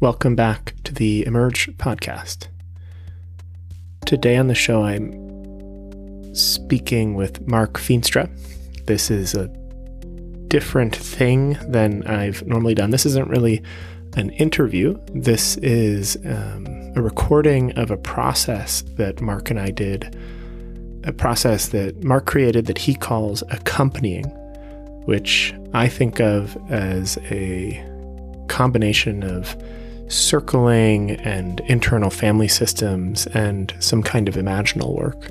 Welcome back to the Emerge podcast. Today on the show, I'm speaking with Mark Feenstra. This is a different thing than I've normally done. This isn't really an interview, this is um, a recording of a process that Mark and I did, a process that Mark created that he calls accompanying, which I think of as a combination of circling and internal family systems and some kind of imaginal work.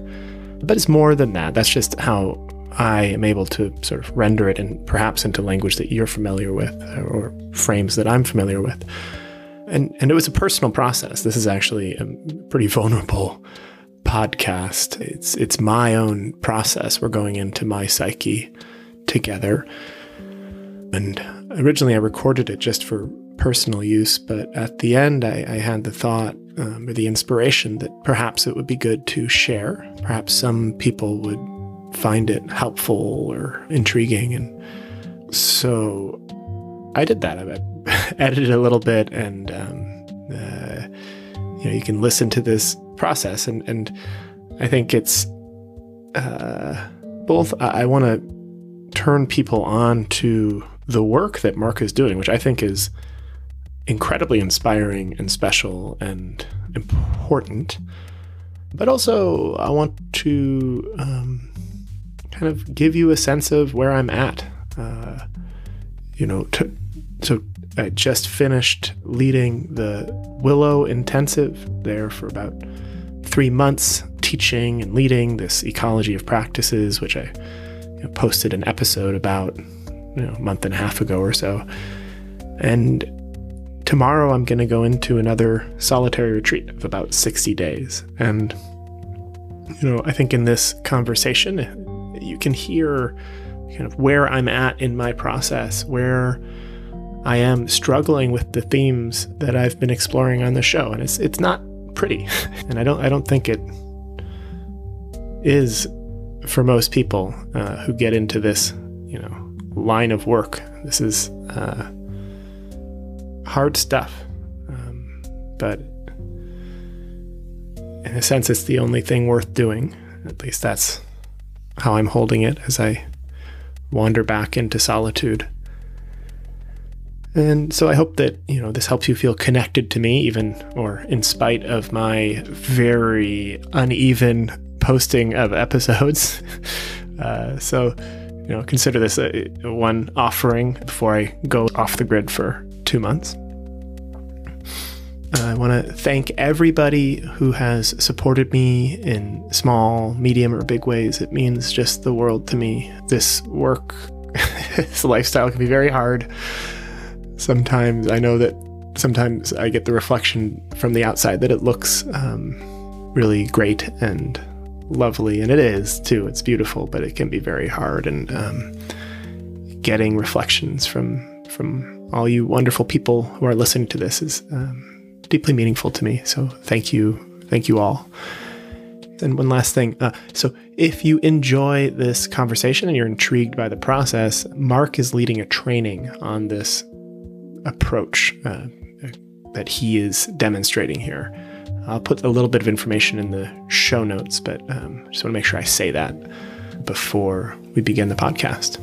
But it's more than that. That's just how I am able to sort of render it and perhaps into language that you're familiar with or frames that I'm familiar with. And and it was a personal process. This is actually a pretty vulnerable podcast. It's it's my own process. We're going into my psyche together. And originally I recorded it just for personal use, but at the end, I, I had the thought um, or the inspiration that perhaps it would be good to share. Perhaps some people would find it helpful or intriguing. And so I did that. I edited a little bit, and um, uh, you know, you can listen to this process. And, and I think it's uh, both, I, I want to turn people on to the work that Mark is doing, which I think is incredibly inspiring and special and important. But also, I want to um, kind of give you a sense of where I'm at. Uh, you know, so I just finished leading the Willow Intensive there for about three months, teaching and leading this ecology of practices, which I you know, posted an episode about you know, a month and a half ago or so. And tomorrow I'm going to go into another solitary retreat of about 60 days. And, you know, I think in this conversation, you can hear kind of where I'm at in my process, where I am struggling with the themes that I've been exploring on the show. And it's, it's not pretty. and I don't, I don't think it is for most people uh, who get into this, you know, line of work. This is, uh, hard stuff. Um, but in a sense, it's the only thing worth doing. At least that's how I'm holding it as I wander back into solitude. And so I hope that, you know, this helps you feel connected to me, even or in spite of my very uneven posting of episodes. Uh, so, you know, consider this a, a one offering before I go off the grid for two months. I want to thank everybody who has supported me in small, medium, or big ways. It means just the world to me. This work, this lifestyle can be very hard. Sometimes I know that sometimes I get the reflection from the outside that it looks um, really great and lovely, and it is too. It's beautiful, but it can be very hard. And um, getting reflections from from all you wonderful people who are listening to this is um, deeply meaningful to me. So thank you. Thank you all. And one last thing. Uh, so, if you enjoy this conversation and you're intrigued by the process, Mark is leading a training on this approach uh, that he is demonstrating here. I'll put a little bit of information in the show notes, but um, just want to make sure I say that before we begin the podcast.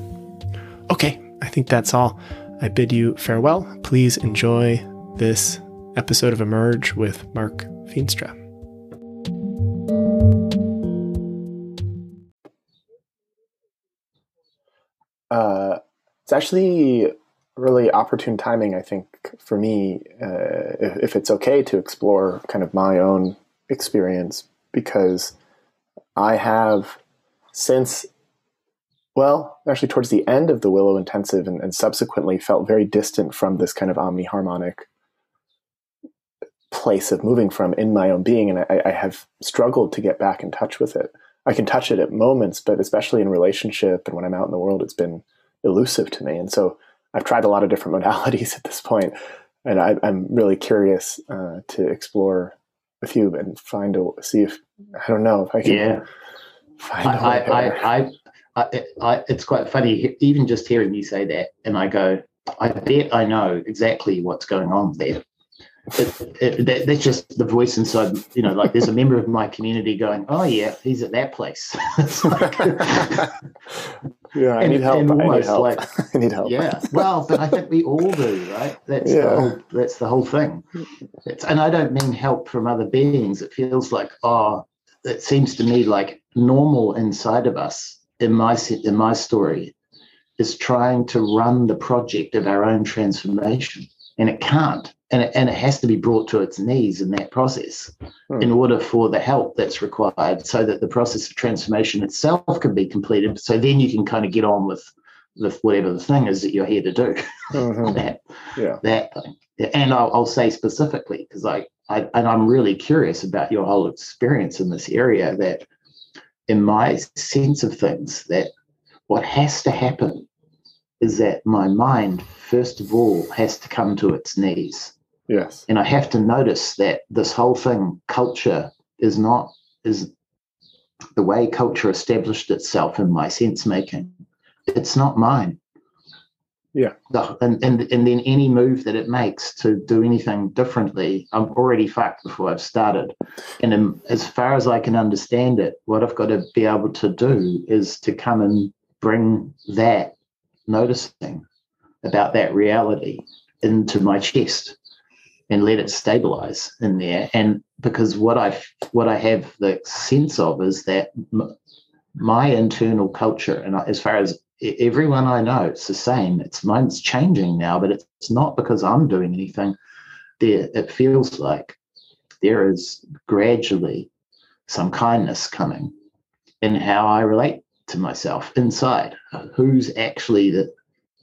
Okay, I think that's all. I bid you farewell. Please enjoy this episode of Emerge with Mark Feenstra. Uh, it's actually really opportune timing, I think, for me, uh, if, if it's okay to explore kind of my own experience, because I have since well, actually, towards the end of the Willow Intensive and, and subsequently felt very distant from this kind of omniharmonic place of moving from in my own being. And I, I, have struggled to get back in touch with it. I can touch it at moments, but especially in relationship and when I'm out in the world, it's been elusive to me. And so I've tried a lot of different modalities at this point, and I, am really curious uh, to explore with you and find a see if I don't know if I can. Yeah. Find I, I, I, I, I, it's quite funny, even just hearing you say that, and I go, I bet I know exactly what's going on there. it, it, that, that's just the voice inside. You know, like there's a member of my community going, "Oh yeah, he's at that place." like, yeah, I need help. I need help. Like, I need help. Yeah, well, but I think we all do, right? That's yeah. the whole. That's the whole thing. It's, and I don't mean help from other beings. It feels like, oh, it seems to me like normal inside of us in my in my story is trying to run the project of our own transformation. And it can't and it, and it has to be brought to its knees in that process hmm. in order for the help that's required so that the process of transformation itself can be completed. So then you can kind of get on with with whatever the thing is that you're here to do. Mm-hmm. that yeah. that thing. And I'll, I'll say specifically because I, I and i'm really curious about your whole experience in this area that in my sense of things that what has to happen is that my mind, first of all, has to come to its knees. Yes. And I have to notice that this whole thing, culture, is not is the way culture established itself in my sense making. It's not mine. Yeah. And, and and then any move that it makes to do anything differently, I'm already fucked before I've started. And as far as I can understand it, what I've got to be able to do is to come and bring that noticing about that reality into my chest and let it stabilize in there and because what i what i have the sense of is that m- my internal culture and as far as everyone i know it's the same. It's mine's changing now but it's not because i'm doing anything. There it feels like there is gradually some kindness coming in how i relate to myself inside. Who's actually the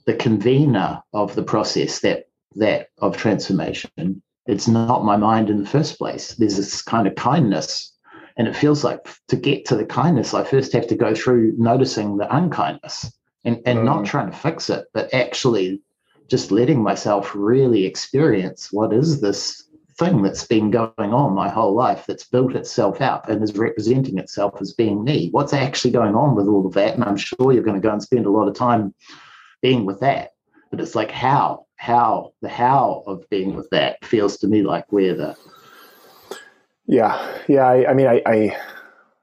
the convener of the process that that of transformation? It's not my mind in the first place. There's this kind of kindness and it feels like to get to the kindness i first have to go through noticing the unkindness and, and mm. not trying to fix it but actually just letting myself really experience what is this thing that's been going on my whole life that's built itself out and is representing itself as being me what's actually going on with all of that and i'm sure you're going to go and spend a lot of time being with that. But it's like how, how, the how of being with that feels to me like where the. Yeah. Yeah. I, I mean, I, I,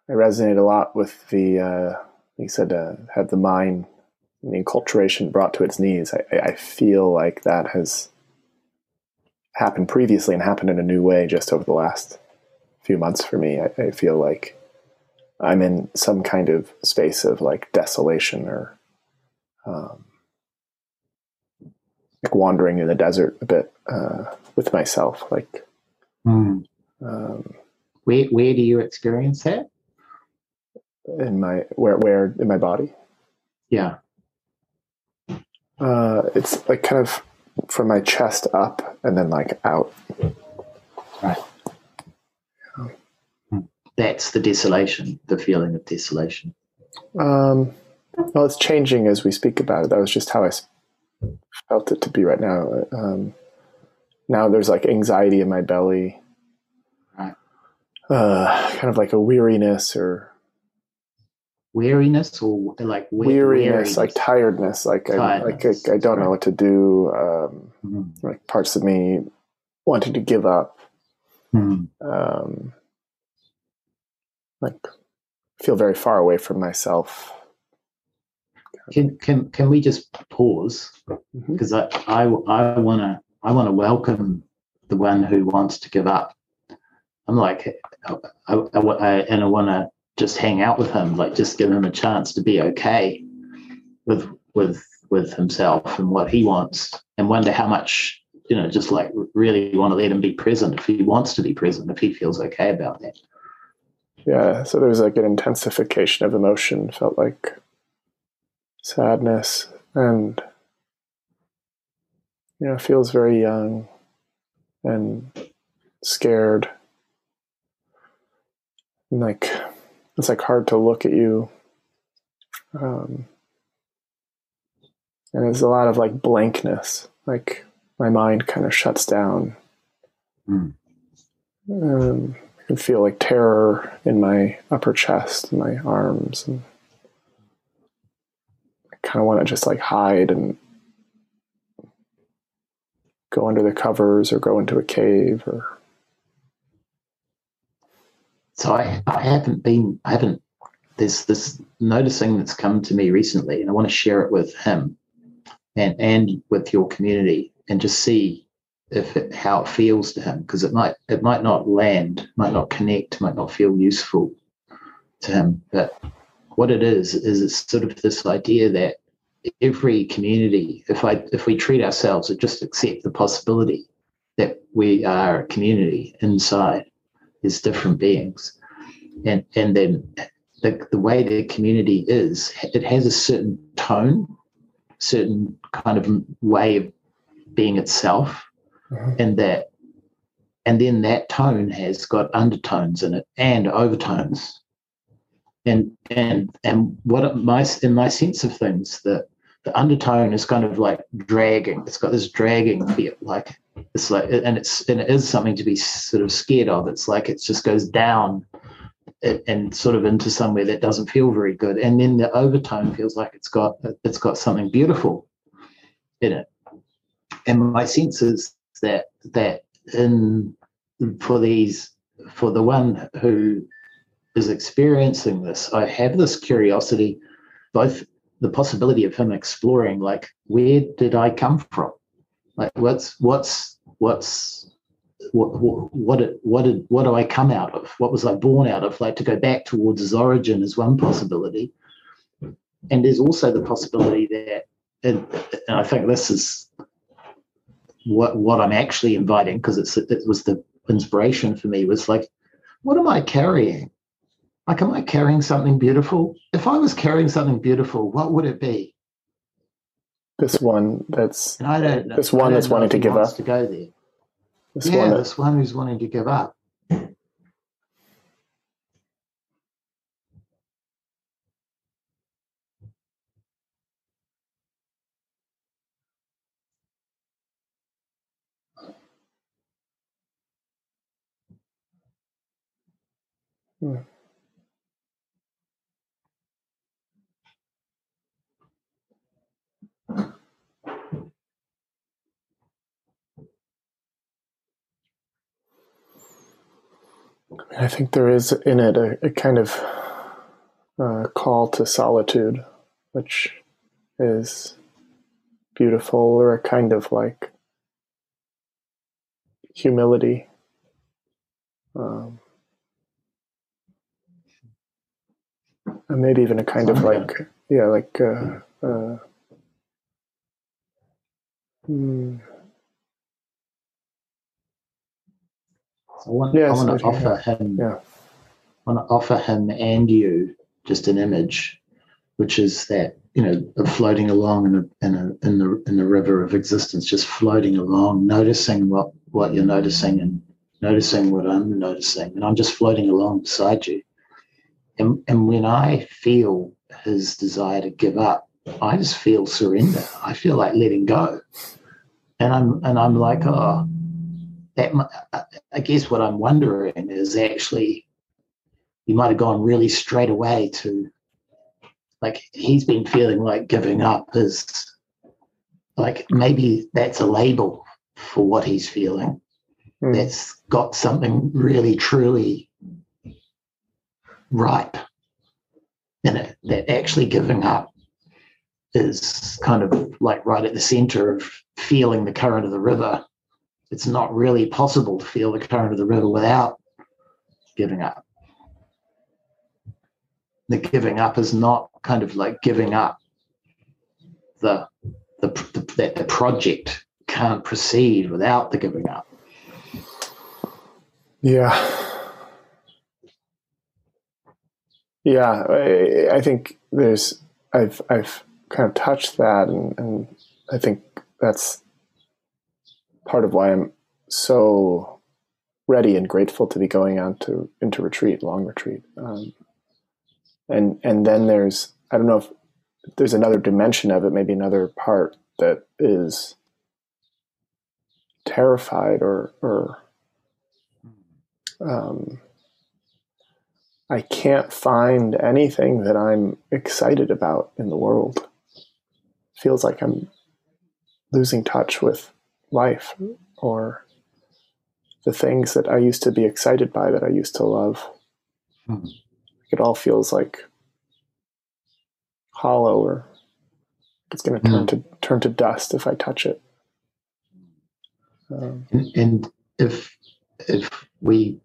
I, resonate a lot with the, uh, you said, uh, have the mind the enculturation brought to its knees. I, I feel like that has happened previously and happened in a new way just over the last few months for me. I, I feel like I'm in some kind of space of like desolation or um, like wandering in the desert a bit uh, with myself. Like, mm. um, where where do you experience that? In my where where in my body? Yeah. Uh, it's like kind of from my chest up and then like out. Right. That's the desolation, the feeling of desolation. Um, well, it's changing as we speak about it. That was just how I felt it to be right now. Um, now there's like anxiety in my belly, right. uh, kind of like a weariness or weariness or like weariness, weariness. like tiredness, like tiredness. I, like I, I don't right. know what to do. Um, mm-hmm. Like parts of me wanting to give up. Mm-hmm. Um, like feel very far away from myself can can can we just pause because mm-hmm. I I I want to I want to welcome the one who wants to give up. I'm like, I, I, I and I want to just hang out with him, like just give him a chance to be okay with with with himself and what he wants, and wonder how much you know, just like really want to let him be present if he wants to be present, if he feels okay about that. Yeah, so there was like an intensification of emotion. Felt like sadness and you know feels very young and scared and like it's like hard to look at you. Um, and there's a lot of like blankness. Like my mind kind of shuts down. Mm. um, i can feel like terror in my upper chest and my arms and kind of want to just like hide and go under the covers or go into a cave or so I, I haven't been i haven't there's this noticing that's come to me recently and i want to share it with him and and with your community and just see if it, how it feels to him because it might it might not land might not connect might not feel useful to him. But what it is is it's sort of this idea that every community if i if we treat ourselves or just accept the possibility that we are a community inside as different beings and and then the, the way the community is it has a certain tone certain kind of way of being itself mm-hmm. and that and then that tone has got undertones in it and overtones and and and what my in my sense of things that the undertone is kind of like dragging. It's got this dragging feel like it's like and it's and it is something to be sort of scared of. It's like it just goes down and sort of into somewhere that doesn't feel very good. And then the overtone feels like it's got it's got something beautiful in it. And my sense is that that in for these for the one who is experiencing this i have this curiosity both the possibility of him exploring like where did i come from like what's what's what's what what what, what, did, what do I come out of? What was I born out of? Like to go back towards his origin is one possibility, and there's also the possibility that, and, and I think this is what what I'm actually inviting because it's it was the inspiration for me was like, what am I carrying? Like, am I carrying something beautiful? If I was carrying something beautiful, what would it be? This one that's and I don't. know, This one that's wanting to give up to go there. This yeah, one that, this one who's wanting to give up. Hmm. I think there is in it a, a kind of uh, call to solitude, which is beautiful, or a kind of like humility. Um, and maybe even a kind of like, yeah, like, uh, uh, hmm. I want, I want to offer him. Yeah. I want to offer him and you just an image, which is that you know floating along in a, in a in the in the river of existence, just floating along, noticing what what you're noticing and noticing what I'm noticing, and I'm just floating along beside you. And and when I feel his desire to give up, I just feel surrender. I feel like letting go, and I'm and I'm like, oh, that I guess what I'm wondering is actually he might have gone really straight away to like he's been feeling like giving up is like maybe that's a label for what he's feeling mm. that's got something really truly ripe in it that actually giving up is kind of like right at the center of feeling the current of the river it's not really possible to feel the current of the river without giving up. The giving up is not kind of like giving up the the, the that the project can't proceed without the giving up. Yeah. Yeah, I, I think there's I've I've kind of touched that and, and I think that's part of why I'm so ready and grateful to be going on to into retreat, long retreat. Um, and and then there's I don't know if there's another dimension of it, maybe another part that is terrified or or um, I can't find anything that I'm excited about in the world. Feels like I'm losing touch with life or the things that I used to be excited by that I used to love. Hmm. It all feels like hollow or it's going to turn to turn to dust if I touch it. Um, and, and if if we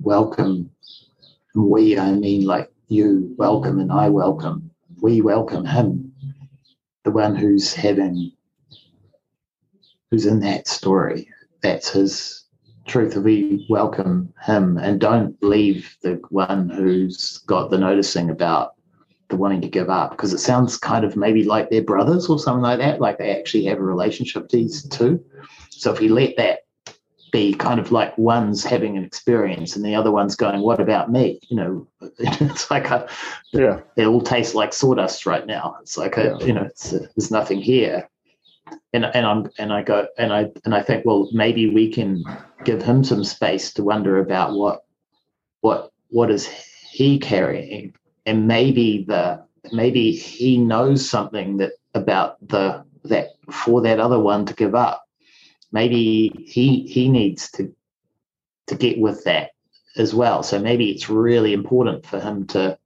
welcome, we I mean like you welcome and I welcome, we welcome him, the one who's having, who's in that story. That's his truth. We welcome him and don't leave the one who's got the noticing about the wanting to give up because it sounds kind of maybe like they're brothers or something like that, like they actually have a relationship, these two. So if we let that be kind of like one's having an experience and the other one's going, "What about me?" You know, it's like a, yeah, it all tastes like sawdust right now. It's like a, yeah. you know, there's nothing here, and and I'm and I go and I and I think, well, maybe we can give him some space to wonder about what what what is he carrying, and maybe the maybe he knows something that about the that for that other one to give up maybe he he needs to to get with that as well. So maybe it's really important for him to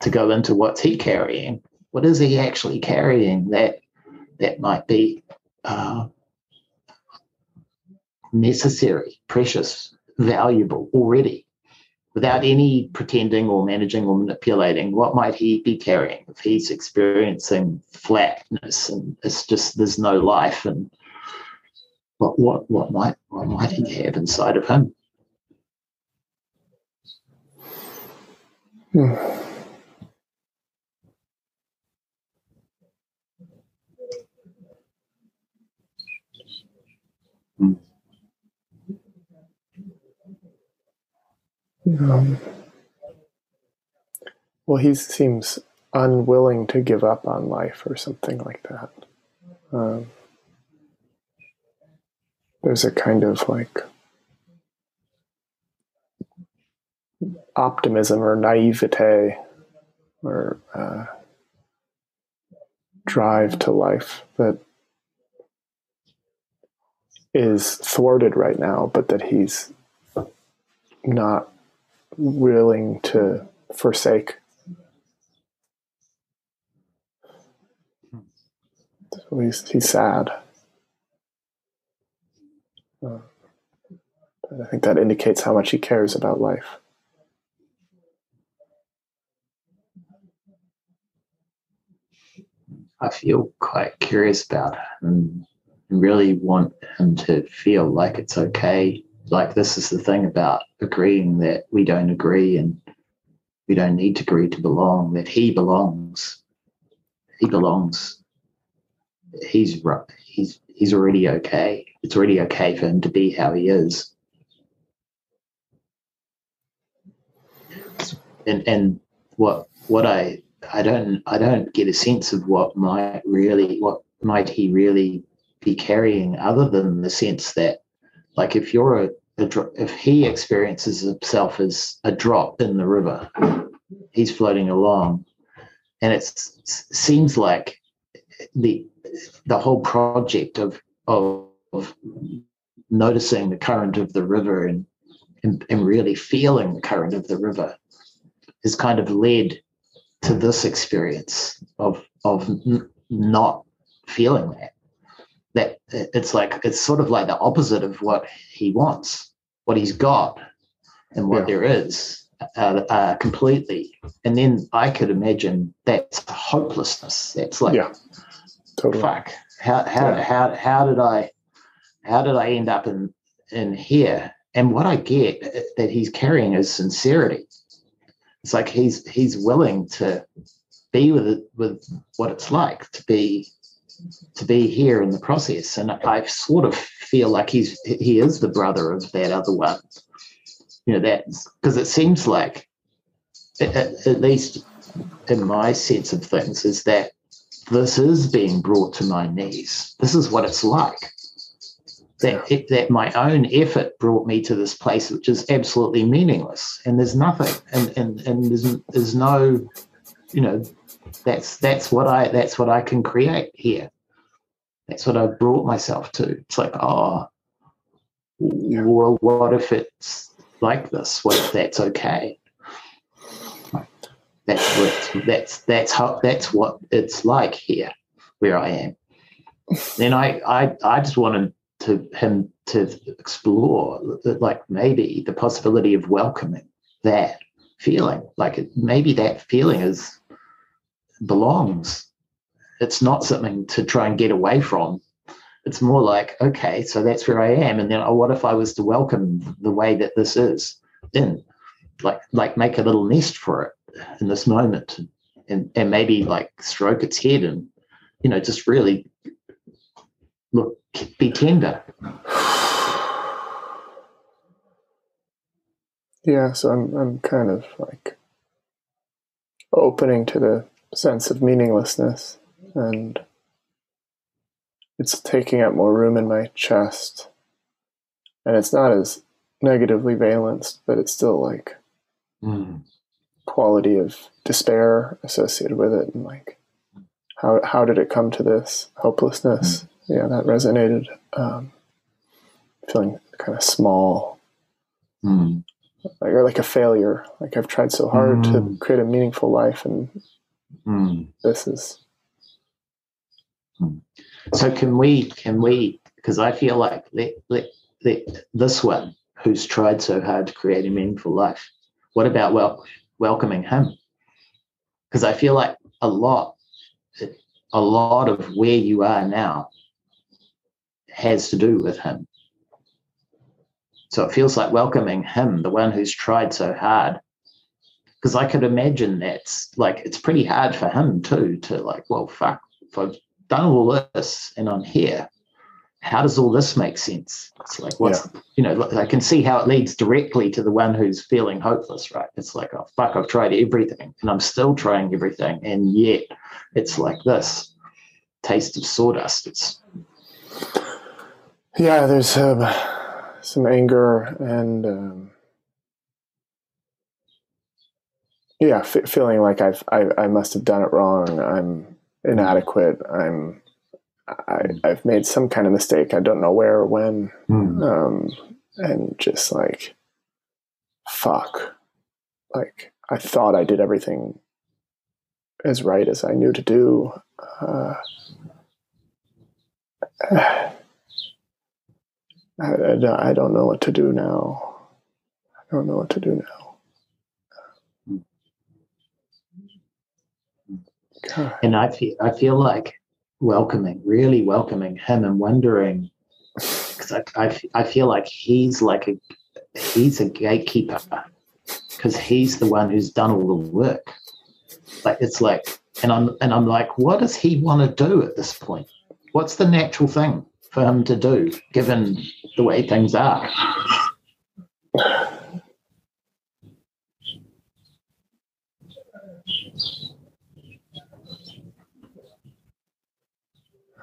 to go into what's he carrying. What is he actually carrying that that might be uh, necessary, precious, valuable already, without any pretending or managing or manipulating? What might he be carrying if he's experiencing flatness and it's just there's no life and what what what might what might he have inside of him? Hmm. Um, well, he seems unwilling to give up on life or something like that. Um, there's a kind of like optimism or naivete or uh, drive to life that is thwarted right now, but that he's not willing to forsake. So he's, he's sad. Uh, I think that indicates how much he cares about life. I feel quite curious about him and really want him to feel like it's okay. Like this is the thing about agreeing that we don't agree and we don't need to agree to belong, that he belongs. He belongs. He's. He's he's already okay it's already okay for him to be how he is. And and what what I I don't I don't get a sense of what might really what might he really be carrying other than the sense that like if you're a, a if he experiences himself as a drop in the river, he's floating along, and it seems like the the whole project of of of noticing the current of the river and, and, and really feeling the current of the river has kind of led to this experience of of n- not feeling that. That it's like it's sort of like the opposite of what he wants what he's got and what yeah. there is uh, uh, completely and then i could imagine that's hopelessness that's like yeah totally. fuck how how, yeah. how how did i how did I end up in in here? And what I get uh, that he's carrying is sincerity. It's like he's he's willing to be with it, with what it's like to be to be here in the process. And I sort of feel like he's he is the brother of that other one. You know that because it seems like, at, at least in my sense of things, is that this is being brought to my knees. This is what it's like that it, that my own effort brought me to this place which is absolutely meaningless and there's nothing and and, and there's, there's no you know that's that's what i that's what i can create here That's what I brought myself to. It's like, oh, well, what if it's like this? What if that's okay? That's what that's that's how that's what it's like here, where I am. Then I I I just wanted to him to explore like maybe the possibility of welcoming that feeling like maybe that feeling is belongs. It's not something to try and get away from. It's more like okay so that's where i am. And then oh, what if i was to welcome the way that this is in? Like like make a little nest for it in this moment and and maybe like stroke its head and you know just really look be tender. Yeah so i'm i'm kind of like opening to the sense of meaninglessness and it's taking up more room in my chest and it's not as negatively valenced but it's still like mm. quality of despair associated with it and like how how did it come to this hopelessness mm. yeah that resonated um, feeling kind of small mm. like, or like a failure like i've tried so hard to Mm. create a meaningful life and Mm. this is So can we can we because I feel like let, let, let this one who's tried so hard to create a meaningful life, what about wel- welcoming him? Because I feel like a lot a lot of where you are now has to do with him. So it feels like welcoming him, the one who's tried so hard. Because I could imagine that's like it's pretty hard for him too to like, well, fuck, if I've done all this and I'm here, how does all this make sense? It's like, what's, you know, I can see how it leads directly to the one who's feeling hopeless, right? It's like, oh, fuck, I've tried everything and I'm still trying everything. And yet it's like this taste of sawdust. It's, yeah there's um, some anger and um, yeah f- feeling like I've I, I must have done it wrong. I'm inadequate. I'm I, I've made some kind of mistake. I don't know where or when. Um, and just like fuck. Like I thought I did everything as right as I knew to do. Uh, I, I, I don't know what to do now. I don't know what to do now God. and I feel, I feel like welcoming, really welcoming him and wondering, because I, I, I feel like he's like a, he's a gatekeeper because he's the one who's done all the work. Like it's like, and I'm and I'm like, what does he want to do at this point? What's the natural thing for him to do, given the way things are?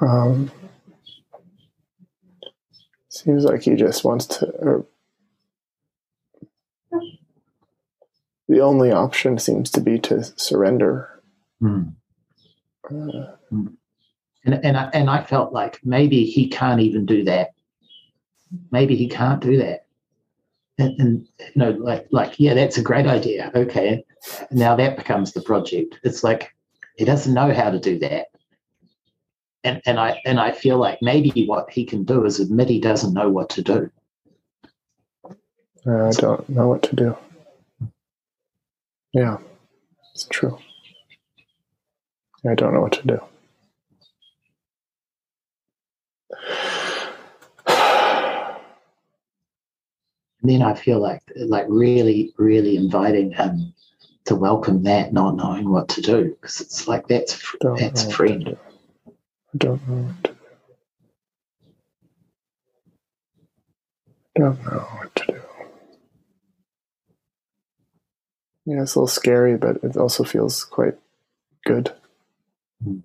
Um, seems like he just wants to. The only option seems to be to surrender. Uh, And and I, and I felt like maybe he can't even do that. Maybe he can't do that. And, and you know, like like yeah, that's a great idea. Okay, now that becomes the project. It's like he doesn't know how to do that. And and I and I feel like maybe what he can do is admit he doesn't know what to do. I don't know what to do. Yeah, it's true. I don't know what to do. And then I feel like like really really inviting him to welcome that, not knowing what to do, because it's like that's that's friend. Don't know what to do. Don't know what to do. Yeah, it's a little scary, but it also feels quite good. Mm.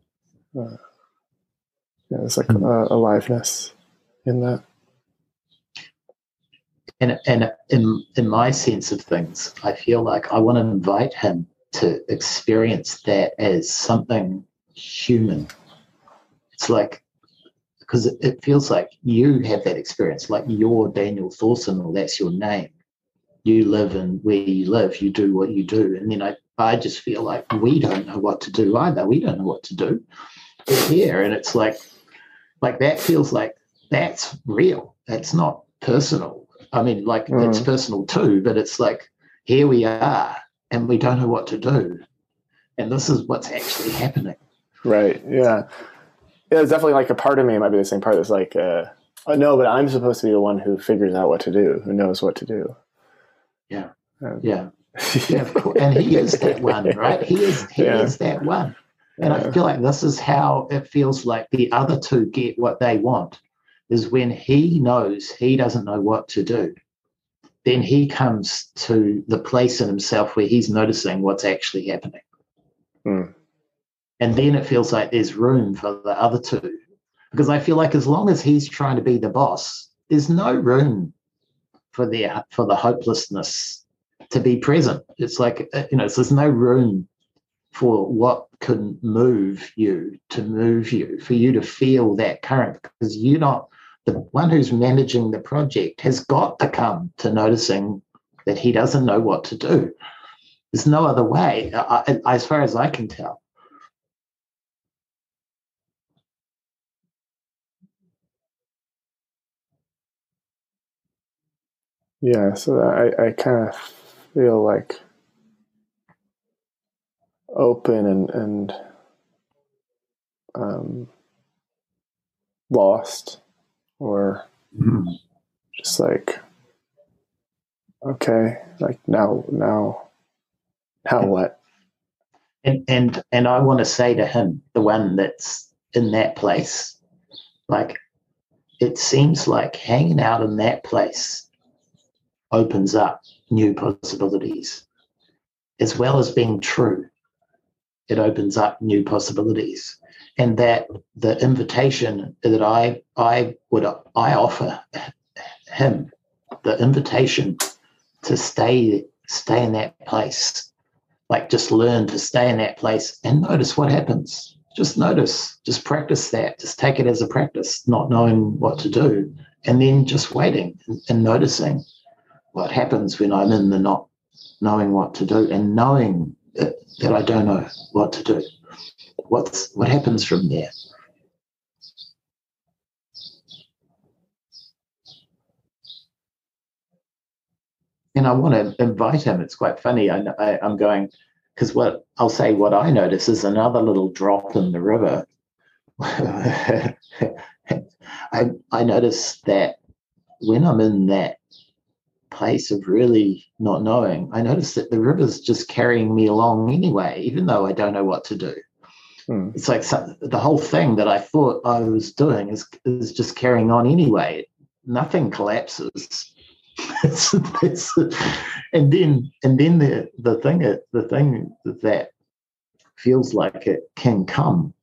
Uh, yeah, there's like Mm. uh, aliveness in that. and and in in my sense of things, I feel like I want to invite him to experience that as something human. It's like because it, it, feels like you have that experience, like you're Daniel Thorson, or that's your name. You live in where you live, you do what you do. And then I, I just feel like we don't know what to do either. We don't know what to do. We're here. And it's like, like that feels like that's real. That's not personal. I mean, like mm. it's personal too, but it's like here we are and we don't know what to do. And this is what's actually happening. Right. Yeah yeah, it's definitely like a part of me. It might be the same part that's like, uh, oh, no, but I'm supposed to be the one who figures out what to do, who knows what to do. Yeah, um, yeah, yeah. and he is that one, right? He is he yeah. is that one. And yeah. I feel like this is how it feels like the other two get what they want is when he knows he doesn't know what to do. Then he comes to the place in himself where he's noticing what's actually happening. Mm. And then it feels like there's room for the other two. Because I feel like as long as he's trying to be the boss, there's no room for the for the hopelessness to be present. It's like uh, you know, there's no room for what can move you to move you, for you to feel that current, because you're not the one who's managing the project has got to come to noticing that he doesn't know what to do. There's no other way, I, as far as I can tell. Yeah, so I, I kind of feel like open and and um, lost, or mm-hmm. just like okay, like now now now what? And and and I want to say to him, the one that's in that place, like it seems like hanging out in that place opens up new possibilities. As well as being true, it opens up new possibilities. And that the invitation that I I would I offer him, the invitation to stay stay in that place, like just learn to stay in that place and notice what happens. Just notice, just practice that. Just take it as a practice, not knowing what to do, and then just waiting and, noticing what happens when I'm in the not knowing what to do and knowing that, that I don't know what to do. What's what happens from there? And I want to invite him. It's quite funny. I, I, I'm going because what I'll say, what I notice is another little drop in the river. I I notice that when I'm in that place of really not knowing, I noticed that the river's just carrying me along anyway, even though I don't know what to do. Hmm. It's like some, the whole thing that I thought I was doing is is just carrying on anyway. Nothing collapses. it's, it's, and then and then the the thing the thing that feels like it can come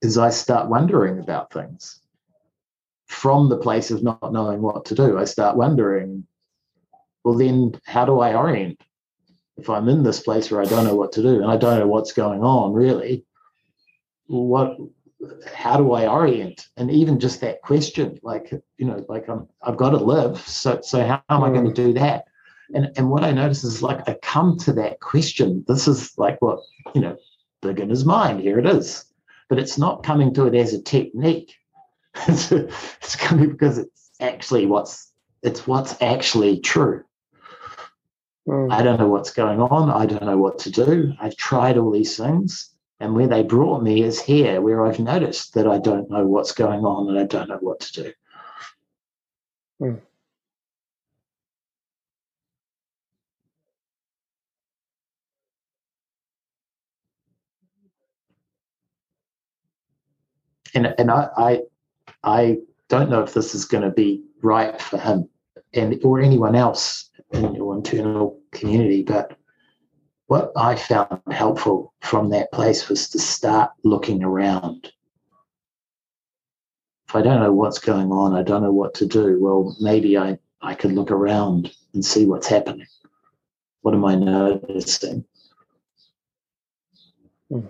is I start wondering about things from the place of not knowing what to do. I start wondering well, then how do I orient? If I'm in this place where I don't know what to do and I don't know what's going on really, what how do I orient? And even just that question, like, you know, like I'm I've got to live. So so how am I going to mm. do that? And and what I notice is like I come to that question. This is like what, you know, beginner's mind. Here it is. But it's not coming to it as a technique. it's, it's coming because it's actually what's it's what's actually true. Mm. I don't know what's going on. I don't know what to do. I've tried all these things. And where they brought me is here, where I've noticed that I don't know what's going on and I don't know what to do. Mm. And, and I, I, I don't know if this is going to be right for him and or anyone else in your internal community. But what I found helpful from that place was to start looking around. If I don't know what's going on, I don't know what to do. Well, maybe I, I could look around and see what's happening. What am I noticing? Hmm.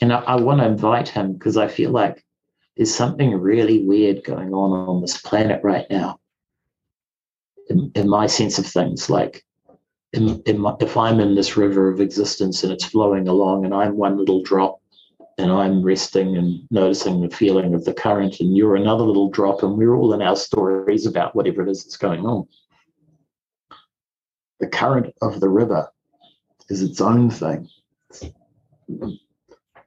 And I, I want to invite him because I feel like there's something really weird going on on this planet right now. In, in my sense of things, like in, in my, if I'm in this river of existence and it's flowing along, and I'm one little drop, and I'm resting and noticing the feeling of the current, and you're another little drop, and we're all in our stories about whatever it is that's going on. The current of the river is its own thing.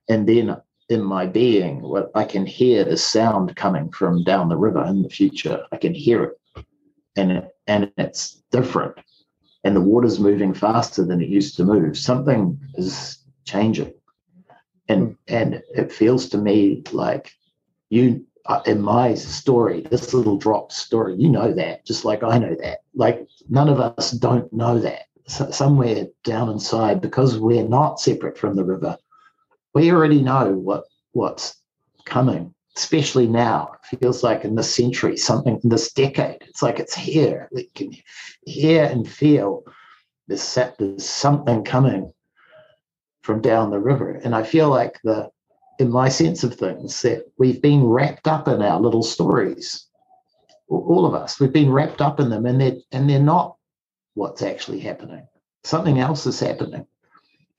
And then in my being, what I can hear the sound coming from down the river in the future. I can hear it. And it, and it's different. And the water's moving faster than it used to move. Something is changing. And and it feels to me like you uh, in my story, this little drop story, you know that, just like I know that. Like none of us don't know that. So somewhere down inside, because we're not separate from the river, we already know what what's coming. Especially now, it feels like in this century, something in this decade. It's like it's here. We can hear and feel there's, there's something coming from down the river, and I feel like the in my sense of things, that we've been wrapped up in our little stories. All of us, we've been wrapped up in them, and they're and they're not what's actually happening. Something else is happening,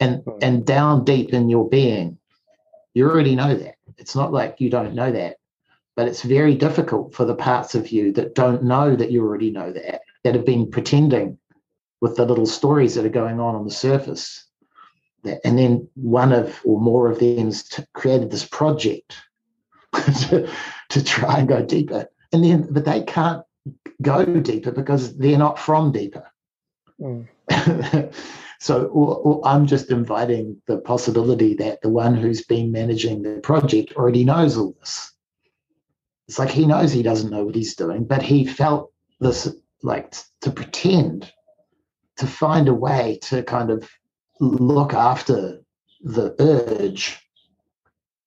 and hmm. and down deep in your being, you already know that. It's not like you don't know that, but it's very difficult for the parts of you that don't know that you already know that, that have been pretending with the little stories that are going on on the surface and then one of or more of them created this project to, to try and go deeper and then but they can't go deeper because they're not from deeper mm. so i'm just inviting the possibility that the one who's been managing the project already knows all this. It's like he knows he doesn't know what he's doing but he felt this like to pretend to find a way to kind of look after the urge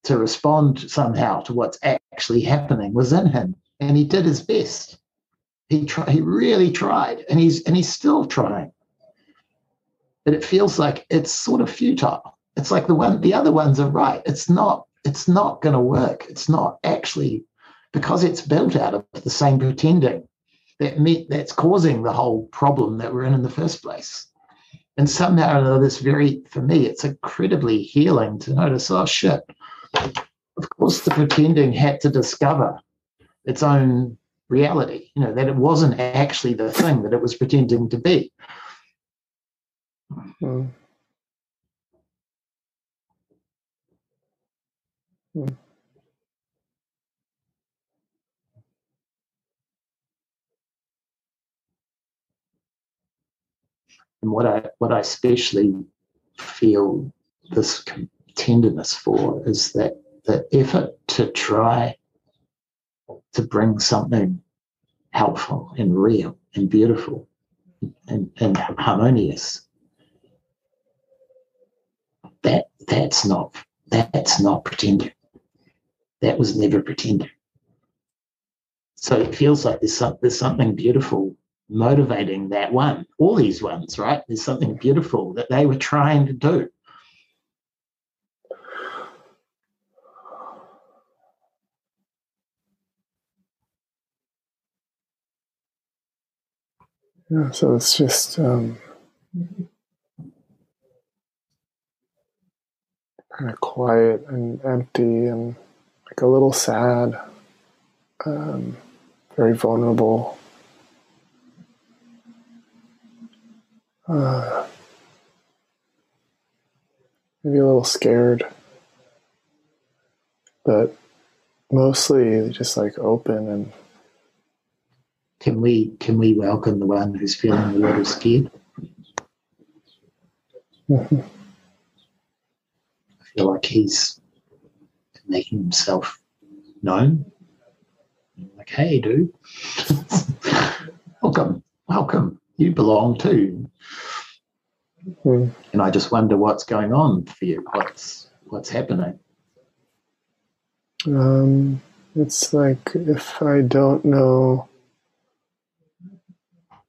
to respond somehow to what's actually happening was in him and he did his best. He tried he really tried and he's and he's still trying but it feels like it's sort of futile. It's like the one the other ones are right. It's not it's not going to work. It's not actually because it's built out of the same pretending that me, that's causing the whole problem that we're in in the first place. And somehow or another, this very, for me, it's incredibly healing to notice, oh shit, of course the pretending had to discover its own reality, you know, that it wasn't actually the thing that it was pretending to be. Mm. Mm. And what I what I especially feel this tenderness for is that the effort to try to bring something helpful and real and beautiful and, and harmonious. That that's not that's not pretending. That was never pretending. So it feels like there's some, there's something beautiful motivating that one, all these ones, right? There's something beautiful that they were trying to do. Yeah, so it's just um, kind of quiet and empty and like a little sad, um, very vulnerable. Uh, maybe a little scared, but mostly just like open and. Can we can we welcome the one who's feeling a little scared? Mm-hmm. Feel like he's making himself known. Like, hey, dude, welcome, welcome you belong too. Mm. And I just wonder what's going on for you. What's what's happening? Um, it's like if I don't know,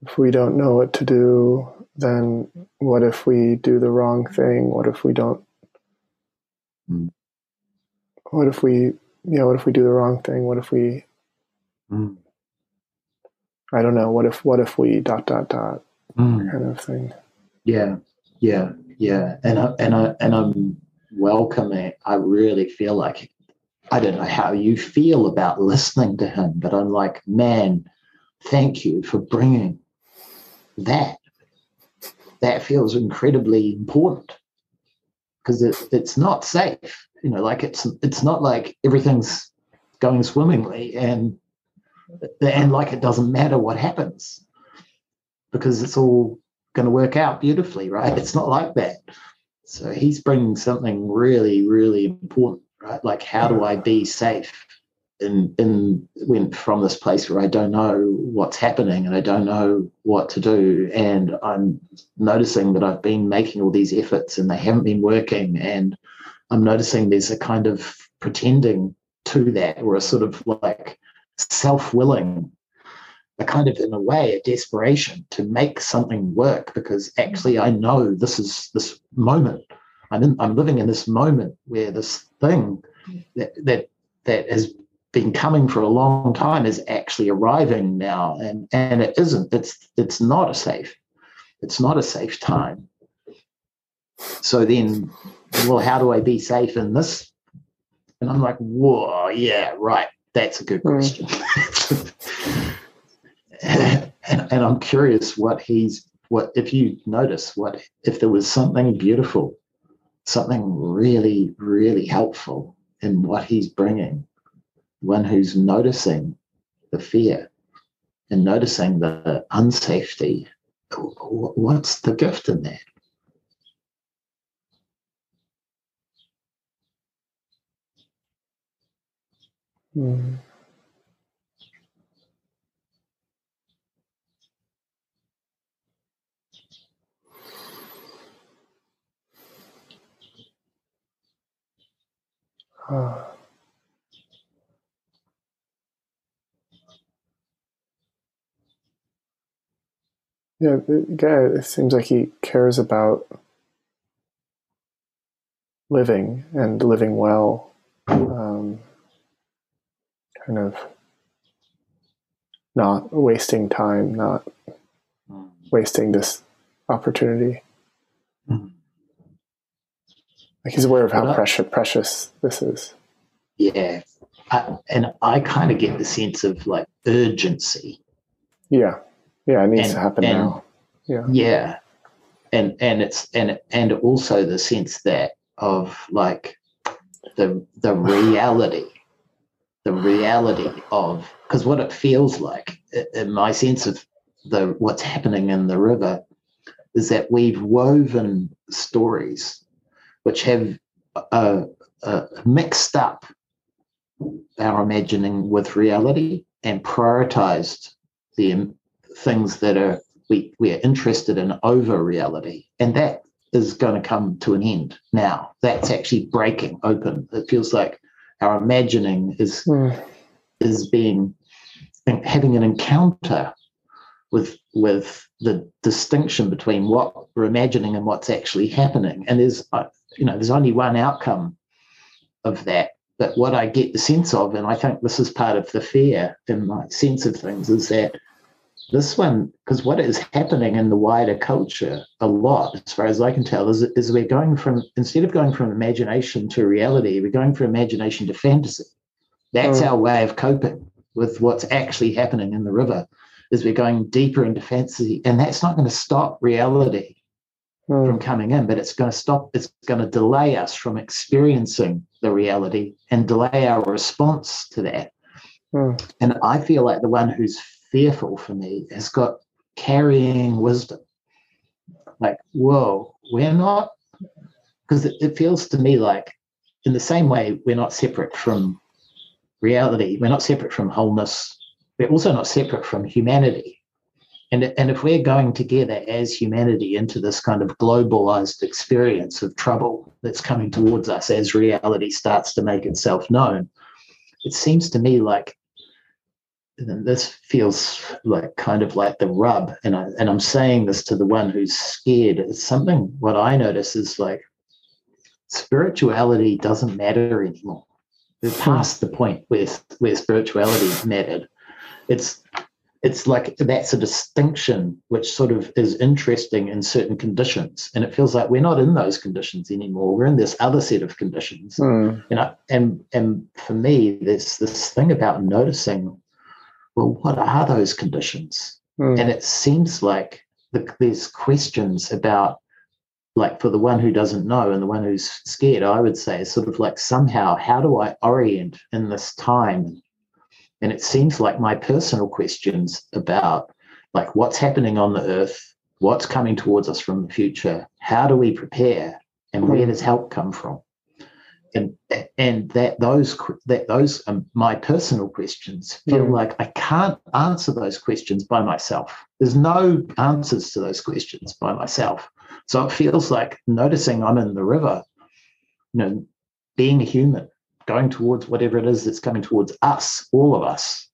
if we don't know what to do, then what if we do the wrong thing? What if we don't? Mm. what if we, you know, what if we do the wrong thing? What if we, Mm. I don't know, what if, what if we dot, dot, dot Mm. kind of thing? Yeah, yeah, yeah. And I, and I and I'm welcoming. I really feel like I don't know how you feel about listening to him, but I'm like, man, thank you for bringing that. That feels incredibly important because it, it's not safe. You know, like it's it's not like everything's going swimmingly and and like it doesn't matter what happens because it's all going to work out beautifully, right? It's not like that. So he's bringing something really, really important, right? Like how do I be safe in in when from this place where I don't know what's happening and I don't know what to do, and I'm noticing that I've been making all these efforts and they haven't been working, and I'm noticing there's a kind of pretending to that or a sort of like self-willing a kind of in a way a desperation to make something work because actually I know this is this moment. I'm in I'm living in this moment where this thing that that that has been coming for a long time is actually arriving now. And and it isn't. It's it's not a safe it's not a safe time. So then well how do I be safe in this? And I'm like whoa yeah right. That's a good Mm. question. And, and I'm curious what he's what if you notice what if there was something beautiful, something really really helpful in what he's bringing, one who's noticing the fear and noticing the unsafety. What's the gift in that? Mm. Yeah, the guy, it seems like he cares about living and living well. Um, kind of not wasting time, not wasting this opportunity. Mhm. Like he's aware of how I- precious precious this is. Yeah, I, and I kind of get the sense of like urgency. Yeah, yeah, it needs And- to happen and- now. Yeah, yeah and and it's and and also the sense that of like the the reality the reality of because what it feels like in my sense of the what's happening in the river is that we've woven stories which have uh, uh, mixed up our imagining with reality and prioritized the things that are we, we are interested in over reality. And that is going to come to an end now. That's actually breaking open. It feels like our imagining is Mm, is being having an encounter with with the distinction between what we're imagining and what's actually happening. And there's uh, you know there's only one outcome of that. But what I get the sense of, and I think this is part of the fear in my sense of things, is that this one, because what is happening in the wider culture a lot, as far as I can tell, is, is we're going from instead of going from imagination to reality, we're going from imagination to fantasy. That's Mm. our way of coping with what's actually happening in the river. Is we're going deeper into fantasy, and that's not going to stop reality mm, from coming in, but it's going to stop. It's going to delay us from experiencing the reality and delay our response to that. mm, And I feel like the one who's fearful for me has got carrying wisdom. Like, whoa, we're not, because it, it feels to me like, in the same way, we're not separate from reality, we're not separate from wholeness, we're also not separate from humanity. And, and if we're going together as humanity into this kind of globalized experience of trouble that's coming towards us as reality starts to make itself known, it seems to me like this feels like kind of like the rub. And I, and I'm saying this to the one who's scared. It's something what I notice is like spirituality doesn't matter anymore. It's past the point where where spirituality mattered. It's it's like that's a distinction which sort of is interesting in certain conditions. And it feels like we're not in those conditions anymore. We're in this other set of conditions. Mm. you know and and for me there's this thing about noticing well what are those conditions mm. and it seems like the, there's questions about like for the one who doesn't know and the one who's scared i would say sort of like somehow how do i orient in this time and it seems like my personal questions about like what's happening on the earth, what's coming towards us from the future, how do we prepare, and where does help come from? And and that those that those um, my personal questions feel like I can't answer those questions by myself. There's no answers to those questions by myself. So it feels like noticing I'm in the river, you know, being a human, going towards whatever it is that's coming towards us, all of us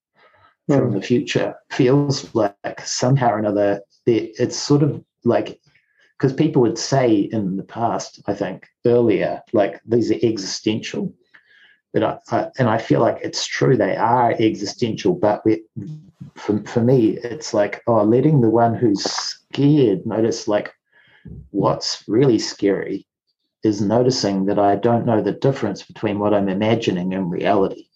mm. from the future, feels like somehow or another it's sort of like because people would say in the past, I think earlier, like these are existential. But I, I, and I feel like it's true they are existential, but we, for, for me, it's like oh, letting the one who's scared notice like what's really scary is noticing that I don't know the difference between what I'm imagining and reality.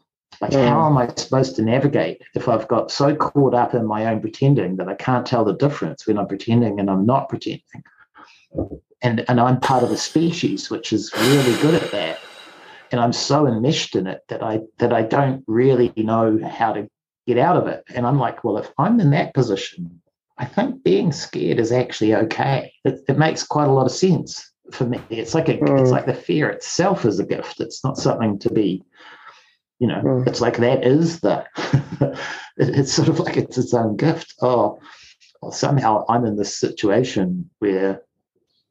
Like, mm. how am I supposed to navigate if I've got so caught up in my own pretending that I can't tell the difference when I'm pretending and I'm not pretending? And, and I'm part of a species which is really good at that. And I'm so enmeshed in it that I that I don't really know how to get out of it. And I'm like, well, if I'm in that position, I think being scared is actually okay. It, it makes quite a lot of sense for me. It's like a, mm. it's like the fear itself is a gift. It's not something to be, you know. Mm. It's like that is the. it's sort of like it's its own gift. Oh, well, somehow I'm in this situation where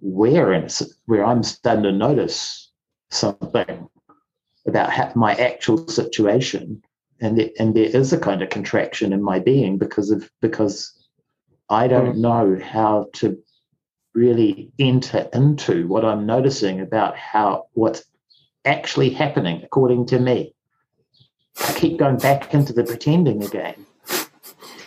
we're in where I'm starting to notice something about my actual situation, and there, and there is a kind of contraction in my being because of because I don't mm. know how to really enter into what I'm noticing about how what's actually happening according to me. I keep going back into the pretending again.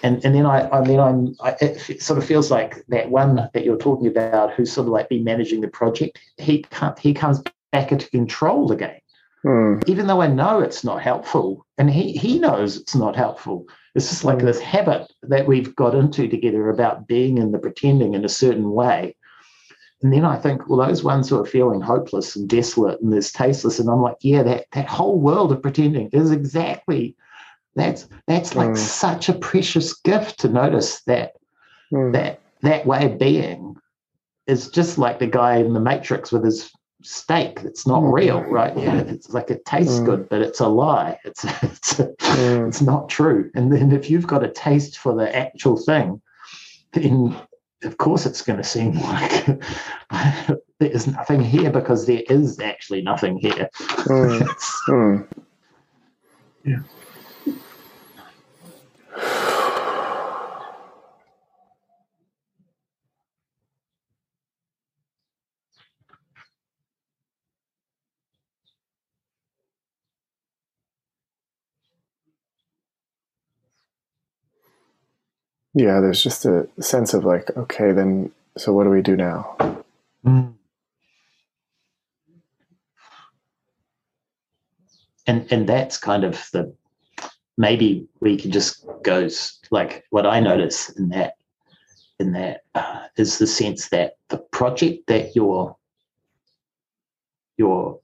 And, and then I, I mean, I'm, I, it sort of feels like that one that you're talking about, who's sort of like be managing the project. He can't, he comes back into control again, hmm. even though I know it's not helpful, and he he knows it's not helpful. It's just like mm. this habit that we've got into together about being in the pretending in a certain way. And then I think, well, those ones who are feeling hopeless and desolate and this tasteless, and I'm like, yeah, that that whole world of pretending is exactly that's that's like mm. such a precious gift to notice that mm. that that way of being is just like the guy in the Matrix with his steak that's not mm. real, right? Yeah, it's like it tastes mm. good, but it's a lie. It's it's mm. it's not true. And then if you've got a taste for the actual thing, then of course it's going to seem like there is nothing here because there is actually nothing here. Mm. yeah. Yeah, there's just a sense of like, okay, then so what do we do now? Mm. And and that's kind of the maybe we can just go like what I notice in that in that uh, is the sense that the project that you're you're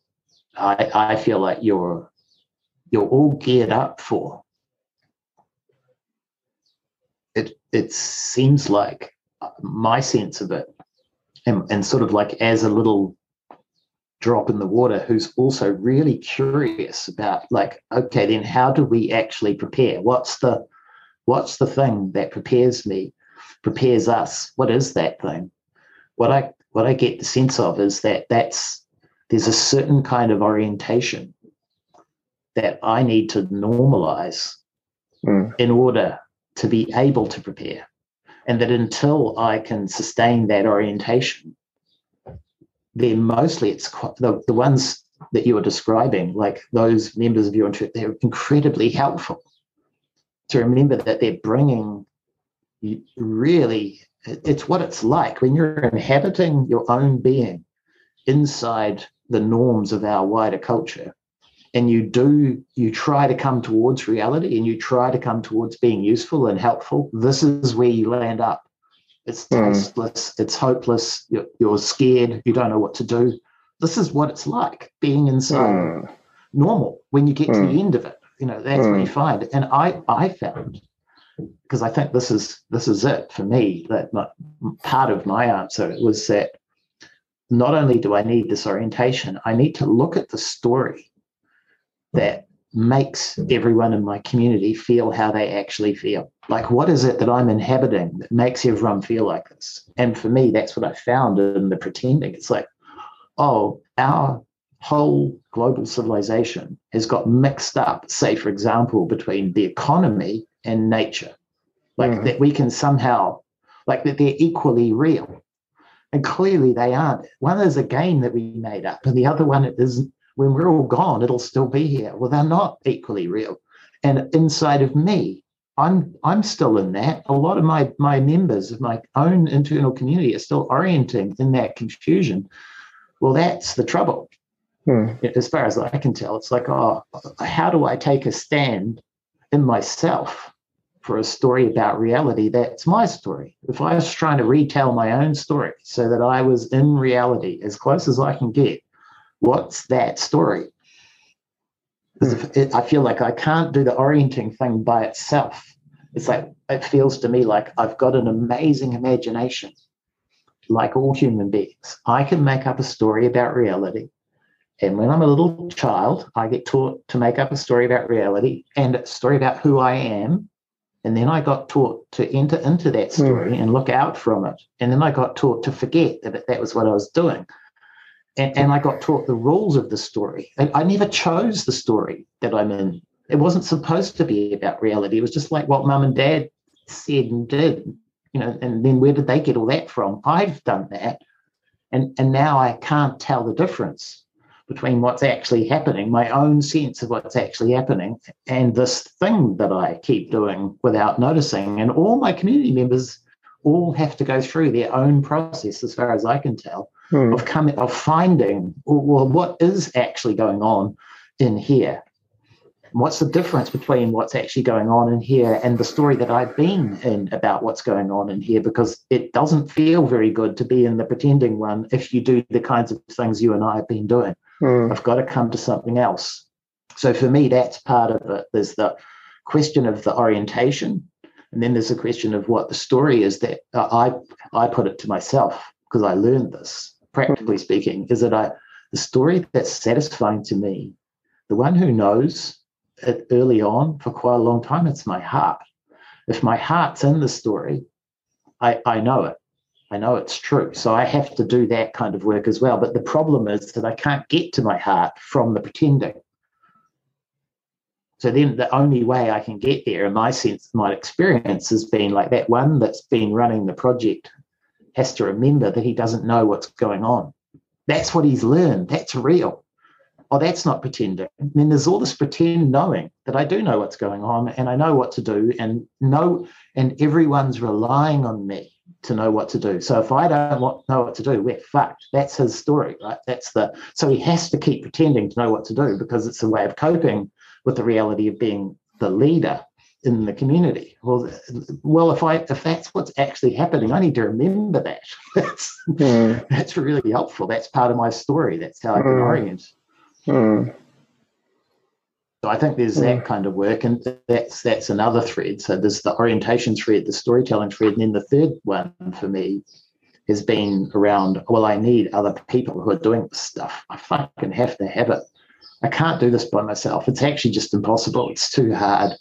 I, I feel like you're you're all geared up for. It it seems like uh, my sense of it, and, and sort of like as a little drop in the water who's also really curious about like okay then how do we actually prepare what's the what's the thing that prepares me prepares us what is that thing what i what i get the sense of is that that's there's a certain kind of orientation that i need to normalize mm. in order to be able to prepare. And that until I can sustain that orientation, then mostly it's quite, the, the ones that you are describing, like those members of your church, they're incredibly helpful to remember that they're bringing really, it's what it's like when you're inhabiting your own being inside the norms of our wider culture and you do you try to come towards reality and you try to come towards being useful and helpful this is where you land up it's hmm. tasteless mm. it's hopeless you're, you're, scared you don't know what to do this is what it's like being inside mm. normal when you get mm. to the hmm. end of it you know that's what you hmm. find and i i found because i think this is this is it for me that my, part of my answer was that not only do i need this orientation i need to look at the story that makes everyone in my community feel how they actually feel. Like, what is it that I'm inhabiting that makes everyone feel like this? And for me, that's what I found in the pretending. It's like, oh, our whole global civilization has got mixed up, say, for example, between the economy and nature. Like, mm. that we can somehow, like, that they're equally real. And clearly they aren't. One is a game that we made up, and the other one is when we're all gone, it'll still be here. Well, they're not equally real. And inside of me, I'm I'm still in that. A lot of my my members of my own internal community are still orienting in that confusion. Well, that's the trouble. Hmm. As far as I can tell, it's like, oh, how do I take a stand in myself for a story about reality? That's my story. If I was trying to retell my own story so that I was in reality as close as I can get, what's that story? I feel like I can't do the orienting thing by itself. It's like it feels to me like I've got an amazing imagination, like all human beings. I can make up a story about reality. And when I'm a little child, I get taught to make up a story about reality and a story about who I am. And then I got taught to enter into that story mm. and look out from it. And then I got taught to forget that that was what I was doing and, and I got taught the rules of the story. And I never chose the story that I'm in. It wasn't supposed to be about reality. It was just like what mum and dad said and did, you know, and then where did they get all that from? I've done that. And, and now I can't tell the difference between what's actually happening, my own sense of what's actually happening, and this thing that I keep doing without noticing. And all my community members all have to go through their own process, as far as I can tell, hmm. of coming of finding well what is actually going on in here what's the difference between what's actually going on in here and the story that I've been in about what's going on in here? Because it doesn't feel very good to be in the pretending one if you do the kinds of things you and I have been doing. Mm. I've got to come to something else. So for me, that's part of it. There's the question of the orientation, and then there's a question of what the story is that I I put it to myself because I learned this practically hmm. speaking, is that I the story that's satisfying to me, the one who knows it early on for quite a long time, it's my heart. If my heart's in the story, I, I know it. I know it's true. So I have to do that kind of work as well. But the problem is that I can't get to my heart from the pretending. So then the only way I can get there, in my sense, my experience has been like that one that's been running the project has to remember that he doesn't know what's going on. That's what he's learned. That's real. Oh, that's not pretending. And then there's all this pretend knowing that I do know what's going on and I know what to do and know, and everyone's relying on me to know what to do. So if I don't know what to do, we're fucked. That's his story, right? That's the so he has to keep pretending to know what to do because it's a way of coping with the reality of being the leader in the community. Well, well, if I if that's what's actually happening, I need to remember that. that's mm. that's really helpful. That's part of my story. That's how I can mm. orient. Mm. So I think there's that hmm. kind of work, and that's that's another thread. So there's the orientation thread, the storytelling thread, and then the third one for me has been around. Well, I need other people who are doing this stuff. I fucking have to have it. I can't do this by myself. It's actually just impossible. It's too hard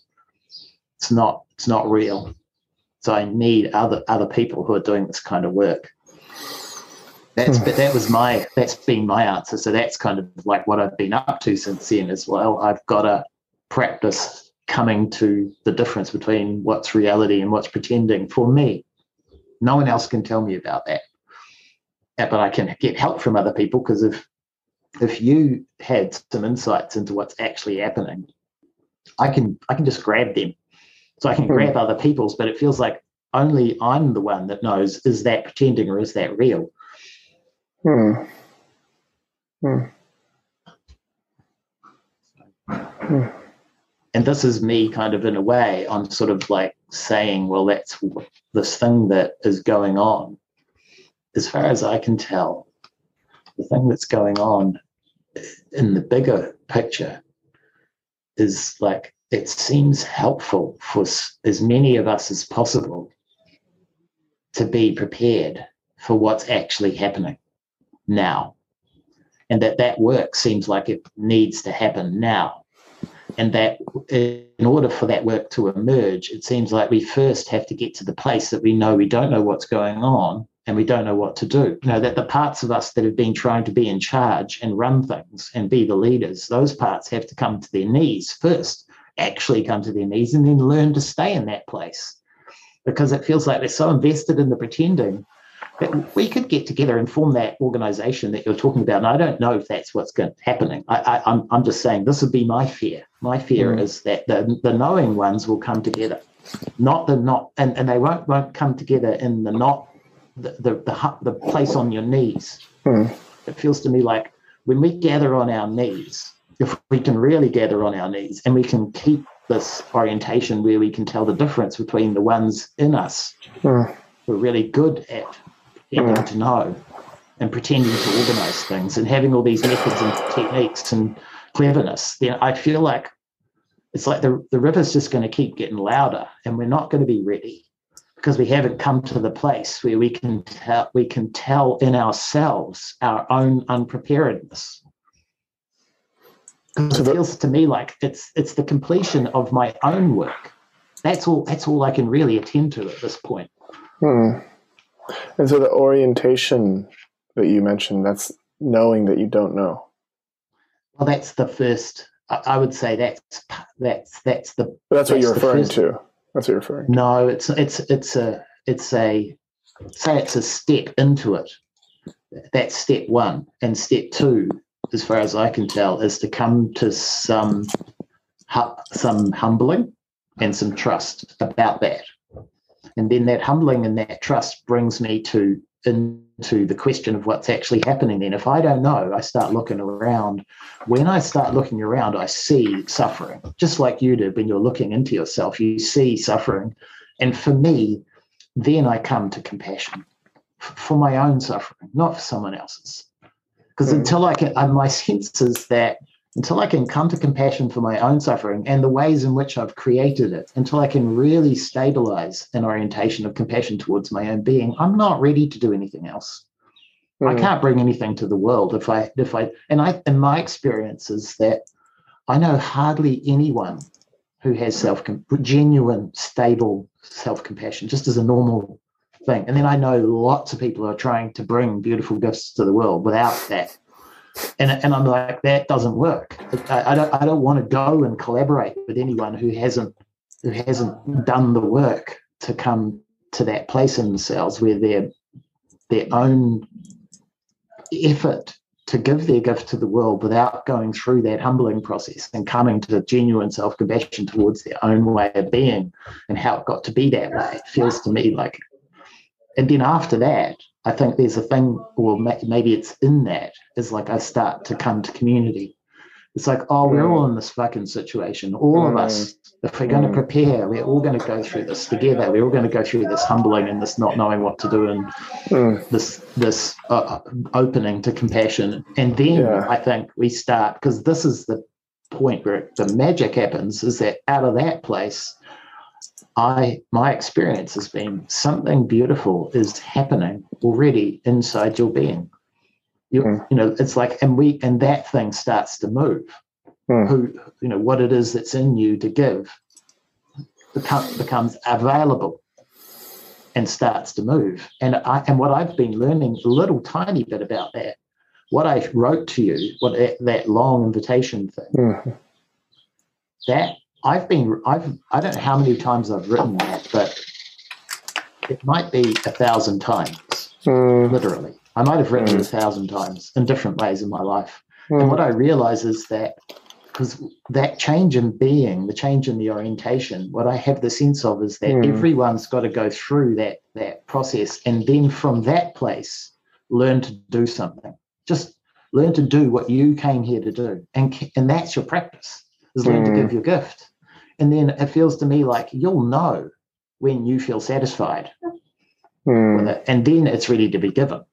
it's not it's not real. So I need other other people who are doing this kind of work. That's hmm. but that was my that's been my answer. So that's kind of like what I've been up to since then as well. I've got to practice coming to the difference between what's reality and what's pretending for me. No one else can tell me about that. Uh, but I can get help from other people because if if you had some insights into what's actually happening, I can I can just grab them. So I can grab other people's, but it feels like only I'm the one that knows is that pretending or is that real? Hmm. Hmm. Hmm. and this is me kind of in a way i'm sort of like saying well that's this thing that is going on as far as i can tell the thing that's going on in the bigger picture is like it seems helpful for as many of us as possible to be prepared for what's actually happening now. And that that work seems like it needs to happen now. And that in order for that work to emerge, it seems like we first have to get to the place that we know we don't know what's going on and we don't know what to do. You know, that the parts of us that have been trying to be in charge and run things and be the leaders, those parts have to come to their knees first, actually come to their knees, and then learn to stay in that place. Because it feels like they're so invested in the pretending that we could get together and form that organization that you're talking about. And I don't know if that's what's going happening. I, I, I'm, I'm just saying this would be my fear. My fear Mm. is that the, the knowing ones will come together, not the not, and, and they won't won't come together in the not the the the, the place on your knees. Hmm. It feels to me like when we gather on our knees, if we can really gather on our knees and we can keep this orientation where we can tell the difference between the ones in us mm. who are really good at getting mm. to know and pretending to organize things and having all these methods and techniques and cleverness, then I feel like it's like the, the river's just going to keep getting louder and we're not going to be ready because we haven't come to the place where we can tell we can tell in ourselves our own unpreparedness. 'Cause So it feels to me like it's it's the completion of my own work. That's all that's all I can really attend to at this point. Hmm. And so the orientation that you mentioned, that's knowing that you don't know. Well, that's the first. I would say that's that's that's the But that's what That's you're referring first- to. That's what you're referring to. no. It's it's it's a it's a say it's a step into it. That's step one, and step two, as far as I can tell, is to come to some some humbling and some trust about that, and then that humbling and that trust brings me to into the question of what's actually happening. Then, if I don't know, I start looking around. When I start looking around, I see suffering, just like you did when you're looking into yourself. You see suffering, and for me, then I come to compassion for my own suffering, not for someone else's. Because Mm. until I can, uh, my sense is that until I can come to compassion for my own suffering and the ways in which I've created it, until I can really stabilize an orientation of compassion towards my own being, I'm not ready to do anything else. I Hmm. can't bring anything to the world if I if I and I in my experience is that I know hardly anyone who has self genuine stable self compassion just as a normal thing. And then I know lots of people are trying to bring beautiful gifts to the world without that. And, and I'm like, that doesn't work. I, I don't I don't want to go and collaborate with anyone who hasn't who hasn't done the work to come to that place in themselves where their their own effort to give their gift to the world without going through that humbling process and coming to genuine self compassion towards their own way of being and how it got to be that way. It feels to me like, and then after that, I think there's a thing, or maybe it's in that, is like I start to come to community. It's like, oh, we're all in this fucking situation. All of us, if we're going to Mm. prepare, we're all going to go through this together. We're all going to go through this humbling and this not knowing what to do and this this uh, opening to compassion and then Yeah. i think we start because this is the point where the magic happens is that out of that place i my experience has been something beautiful is happening already inside your being you, Mm. you know it's like and we and that thing starts to move Mm. who you know what it is that's in you to give become, becomes available and starts to move. And I and what I've been learning a little tiny bit about that, what I wrote to you, what that, that long invitation thing, Hmm. that I've been I've I don't know how many times I've written that, but it might be a thousand times, Hmm. literally. I might have written it a thousand times in different ways in my life. Mm. And what I realize is that because that change in being, the change in the orientation, what I have the sense of is that mm. everyone's got to go through that that process, and then from that place, learn to do something. Just learn to do what you came here to do, and and that's your practice. Is learn mm. to give your gift, and then it feels to me like you'll know when you feel satisfied mm. with it, and then it's ready to be given.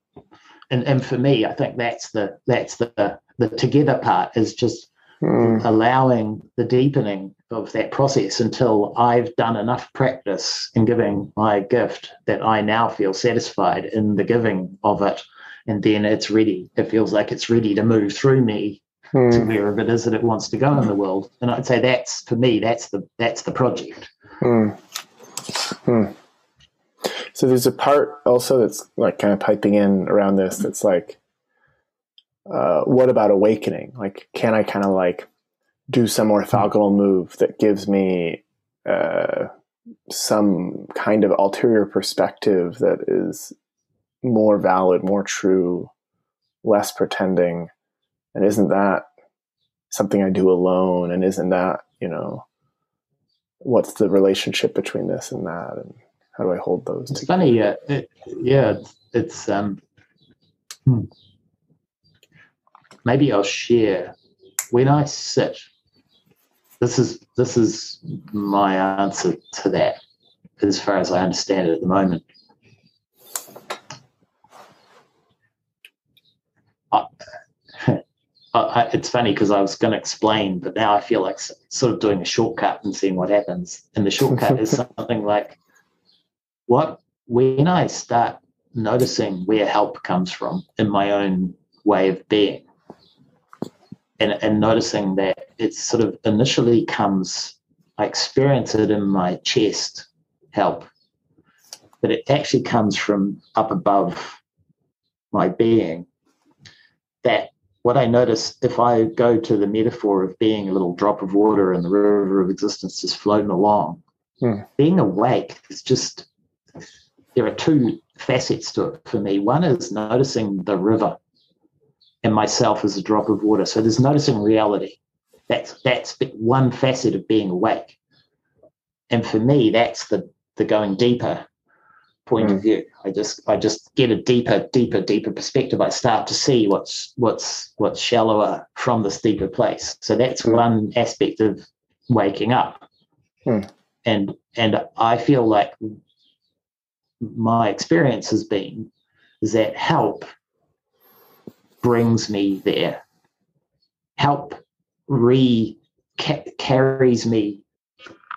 And and for me, I think that's the that's the the together part is just mm. allowing the deepening of that process until I've done enough practice in giving my gift that I now feel satisfied in the giving of it. And then it's ready. It feels like it's ready to move through me mm. to wherever it is that it wants to go in the world. And I'd say that's for me, that's the that's the project. Mm. So there's a part also that's like kind of piping in around this that's like uh, what about awakening? Like, can I kind of like do some orthogonal move that gives me uh, some kind of ulterior perspective that is more valid, more true, less pretending? And isn't that something I do alone? And isn't that, you know, what's the relationship between this and that? And how do I hold those? It's together? funny. Yeah. It, yeah. It's, um, hmm maybe I'll share when I sit. This is this is my answer to that, as far as I understand it at the moment. I, I, it's funny because I was going to explain, but now I feel like sort of doing a shortcut and seeing what happens. And the shortcut is something like, what when I start noticing where help comes from in my own way of being, and, and noticing that it sort of initially comes, I experience it in my chest help, but it actually comes from up above my being. That what I notice if I go to the metaphor of being a little drop of water in the river of existence just floating along, hmm. being awake is just, there are two facets to it for me. One is noticing the river and myself as a drop of water. So there's noticing reality. That's that's one facet of being awake. And for me, that's the the going deeper point mm. of view. I just I just get a deeper, deeper, deeper perspective. I start to see what's what's what's shallower from this deeper place. So that's mm. one aspect of waking up. Mm. And and I feel like my experience has been is that help brings me there. Help re carries me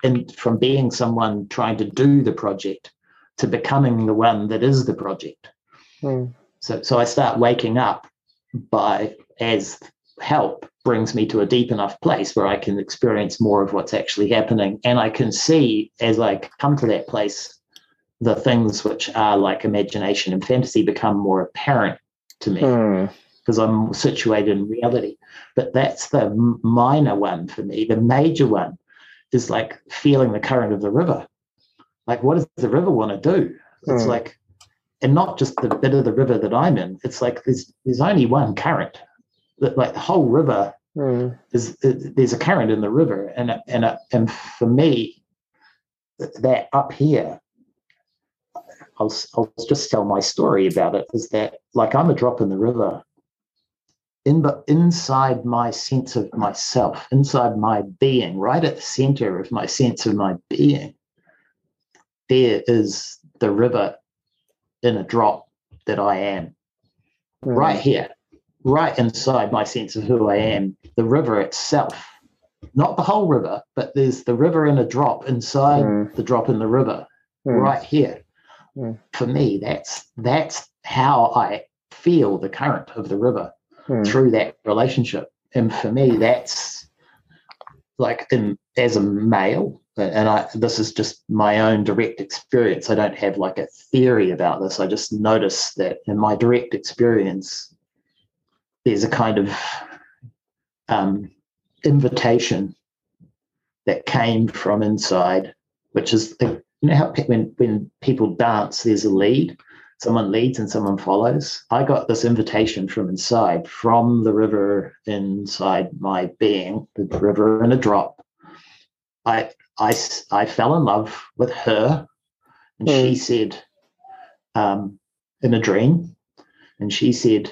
in from being someone trying to do the project to becoming the one that is the project. Mm. So so I start waking up by as help brings me to a deep enough place where I can experience more of what's actually happening. And I can see as I come to that place, the things which are like imagination and fantasy become more apparent to me. Mm because I'm situated in reality. But that's the minor one for me. The major one is like feeling the current of the river. Like, what does the river want to do? It's mm. like, and not just the bit of the river that I'm in. It's like there's there's only one current. That like the whole river mm. is, is, there's a current in the river, and and and for me, that up here I'll, I'll just tell my story about it is that like I'm a drop in the river in but inside my sense of myself, inside my being, right at the center of my sense of my being, there is the river in a drop that I am. Mm. Right here, right inside my sense of who I am, the river itself. Not the whole river, but there's the river in a drop inside mm. the drop in the river, mm. right here. Hmm. For me, that's that's how I feel the current of the river mm. through that relationship. And for me, that's like in as a male, and I this is just my own direct experience. I don't have like a theory about this. I just notice that in my direct experience, there's a kind of um, invitation that came from inside, which is you know how when when people dance, there's a lead. someone leads and someone follows. I got this invitation from inside, from the river inside my being, the river in a drop. I, I, I fell in love with her, and mm. she said, um, in a dream, and she said,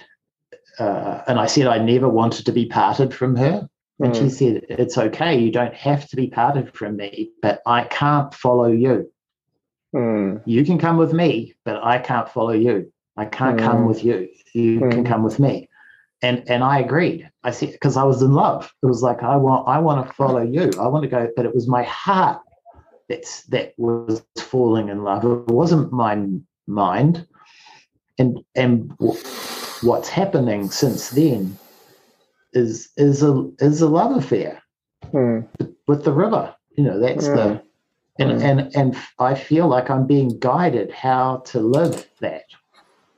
uh, and I said I never wanted to be parted from her. And mm. she said, It's okay. You don't have to be parted from me, but I can't follow you. Mm. You can come with me, but I can't follow you. I can't come with you. You can come with me. And and I agreed. I said because I was in love. It was like I want I want to follow you. I want to go, but it was my heart that's that was falling in love. It wasn't my mind. And and what's happening since then is is a is a love affair mm. with the river. You know, that's mm. the and, mm. and and I feel like I'm being guided how to live that.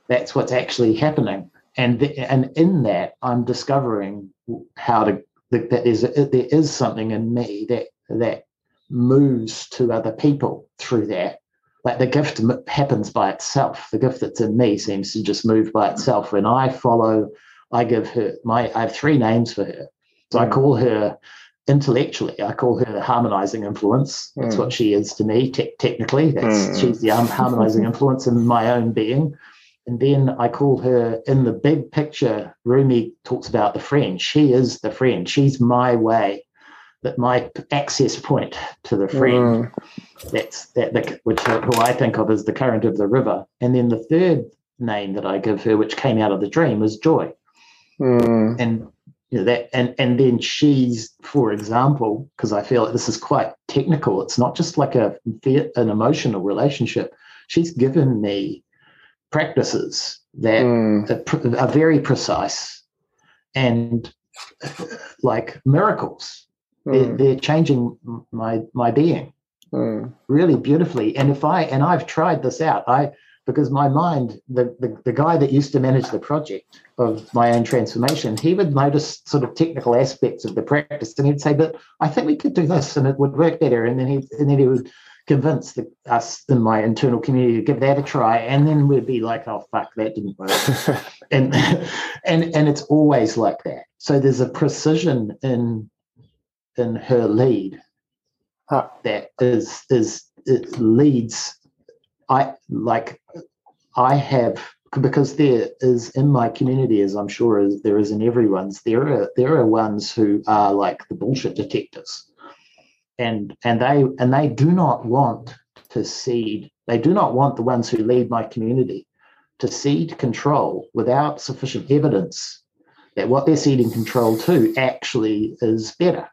That's what's actually happening, and the, and in that I'm discovering how to that there's there is something in me that that moves to other people through that. Like the gift happens by itself. The gift that's in me seems to just move by itself. When I follow, I give her my. I have three names for her. So I mm. call her intellectually, I call her the harmonizing influence. That's mm. what she is to me. Te- technically, that's mm. she's the um, harmonizing influence in my own being. And then I call her in the big picture. Rumi talks about the friend. She is the friend. She's my way, that my access point to the friend. Mm. That's that, the, which who I think of as the current of the river. And then the third name that I give her, which came out of the dream, is joy. Mm. And you know, that and and then she's for example because i feel like this is quite technical it's not just like a an emotional relationship she's given me practices that mm. are, are, very precise and like miracles mm. they're, they're, changing my my being mm. really beautifully and if i and i've tried this out i because my mind, the, the, the guy that used to manage the project of my own transformation, he would notice sort of technical aspects of the practice and he'd say, but I think we could do this and it would work better. And then he and then he would convince the, us in my internal community to give that a try. And then we'd be like, oh fuck, that didn't work. and and and it's always like that. So there's a precision in in her lead huh. that is is it leads I like I have because there is in my community, as I'm sure there is in everyone's, there are there are ones who are like the bullshit detectors, and and they and they do not want to cede. They do not want the ones who lead my community to cede control without sufficient evidence that what they're ceding control to actually is better.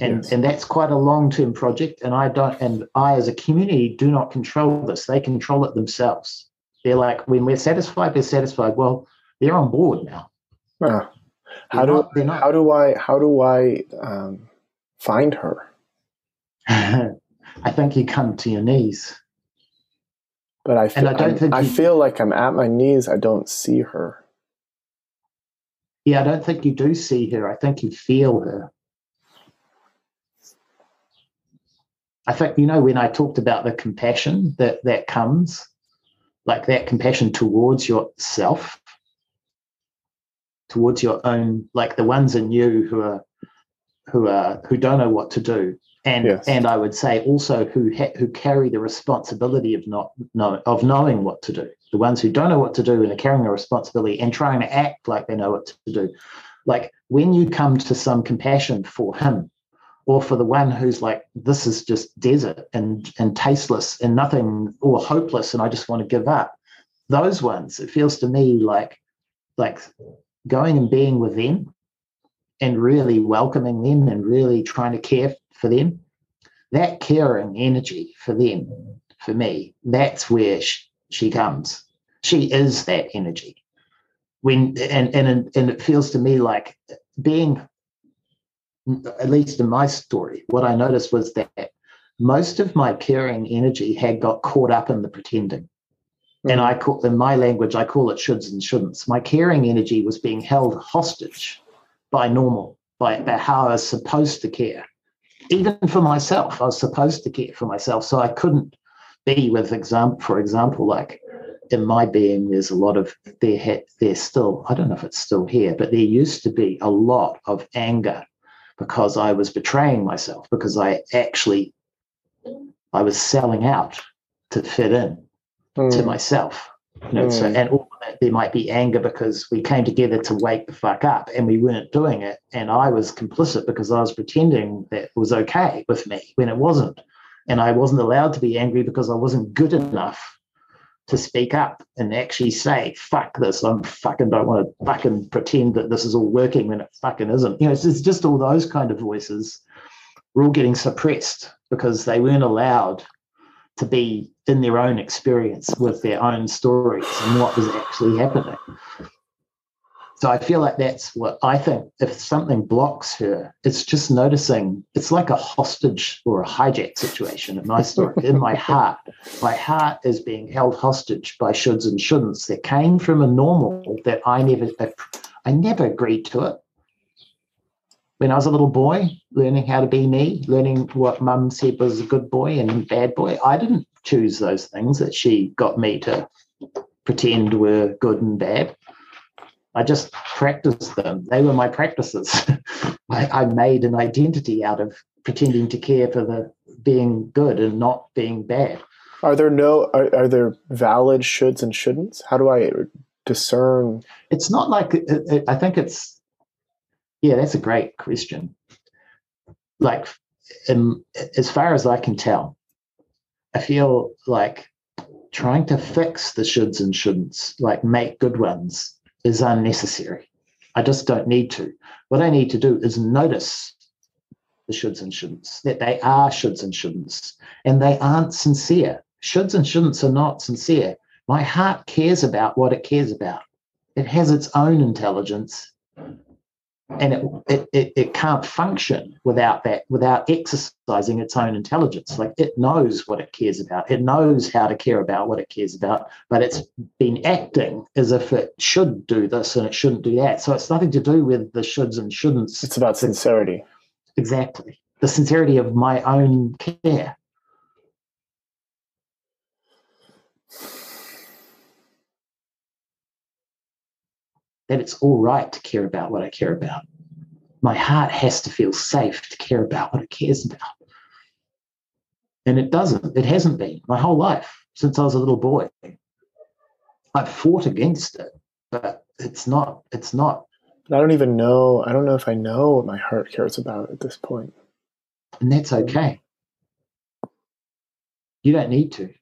And yes. and that's quite a long term project and i don't and i as a community do not control this. They control it themselves. They're like when we're satisfied they're satisfied. Well they're on board now. How do not, how do i how do i um, find her i think you come to your knees. But i feel, I, don't think I you, feel like i'm at my knees. I don't see her. Yeah i don't think you do see her. I think you feel her. I think, you know, when I talked about the compassion that that comes, like that compassion towards yourself, towards your own, like the ones in you who are who are who don't know what to do, and yes. and I would say also who ha- who carry the responsibility of not know, of knowing what to do. The ones who don't know what to do and are carrying the responsibility and trying to act like they know what to do. Like when you come to some compassion for him, or for the one who's like, this is just desert and and tasteless and nothing or hopeless, and I just want to give up. Those ones, it feels to me like like going and being with them and really welcoming them and really trying to care for them. That caring energy for them, for me, that's where she, she comes. She is that energy. When and and and it feels to me like being at least in my story, what I noticed was that most of my caring energy had got caught up in the pretending. Mm. And I call in my language, I call it shoulds and shouldn'ts. My caring energy was being held hostage by normal, by, by how I was supposed to care. Even for myself, I was supposed to care for myself. So I couldn't be with example, for example, like in my being, there's a lot of there. Ha- there's still, I don't know if it's still here, but there used to be a lot of anger because I was betraying myself because I actually I was selling out to fit in mm. to myself. You know, mm. so and there might be anger because we came together to wake the fuck up and we weren't doing it, and I was complicit because I was pretending that it was okay with me when it wasn't, and I wasn't allowed to be angry because I wasn't good enough to speak up and actually say, fuck this, I'm fucking don't want to fucking pretend that this is all working when it fucking isn't. You know, it's, it's just all those kind of voices were all getting suppressed because they weren't allowed to be in their own experience with their own stories and what was actually happening. So I feel like that's what I think. If something blocks her, it's just noticing. It's like a hostage or a hijack situation in my story. in my heart, my heart is being held hostage by shoulds and shouldn'ts that came from a normal that I never, I never agreed to it. When I was a little boy, learning how to be me, learning what mum said was a good boy and bad boy, I didn't choose those things that she got me to pretend were good and bad. I just practiced them. They were my practices. I, I, made an identity out of pretending to care for the being good and not being bad. Are there no are, are there valid shoulds and shouldn'ts? How do I discern? It's not like I think it's. Yeah, that's a great question. Like, in, as far as I can tell, I feel like trying to fix the shoulds and shouldn'ts, like make good ones, is unnecessary. I just don't need to. What I need to do is notice the shoulds and shouldn'ts, that they are shoulds and shouldn'ts, and they aren't sincere. Shoulds and shouldn'ts are not sincere. My heart cares about what it cares about. It has its own intelligence and it, it, it, it, can't function without that without exercising its own intelligence. Like it knows what it cares about. It knows how to care about what it cares about but it's been acting as if it should do this and it shouldn't do that. So it's nothing to do with the shoulds and shouldn'ts. It's about sincerity. Exactly. The sincerity of my own care that it's all right to care about what I care about. My heart has to feel safe to care about what it cares about. And it doesn't. It hasn't been my whole life since I was a little boy. I've fought against it, but it's not, it's not. I don't even know. I don't know if I know what my heart cares about at this point. And that's okay. You don't need to.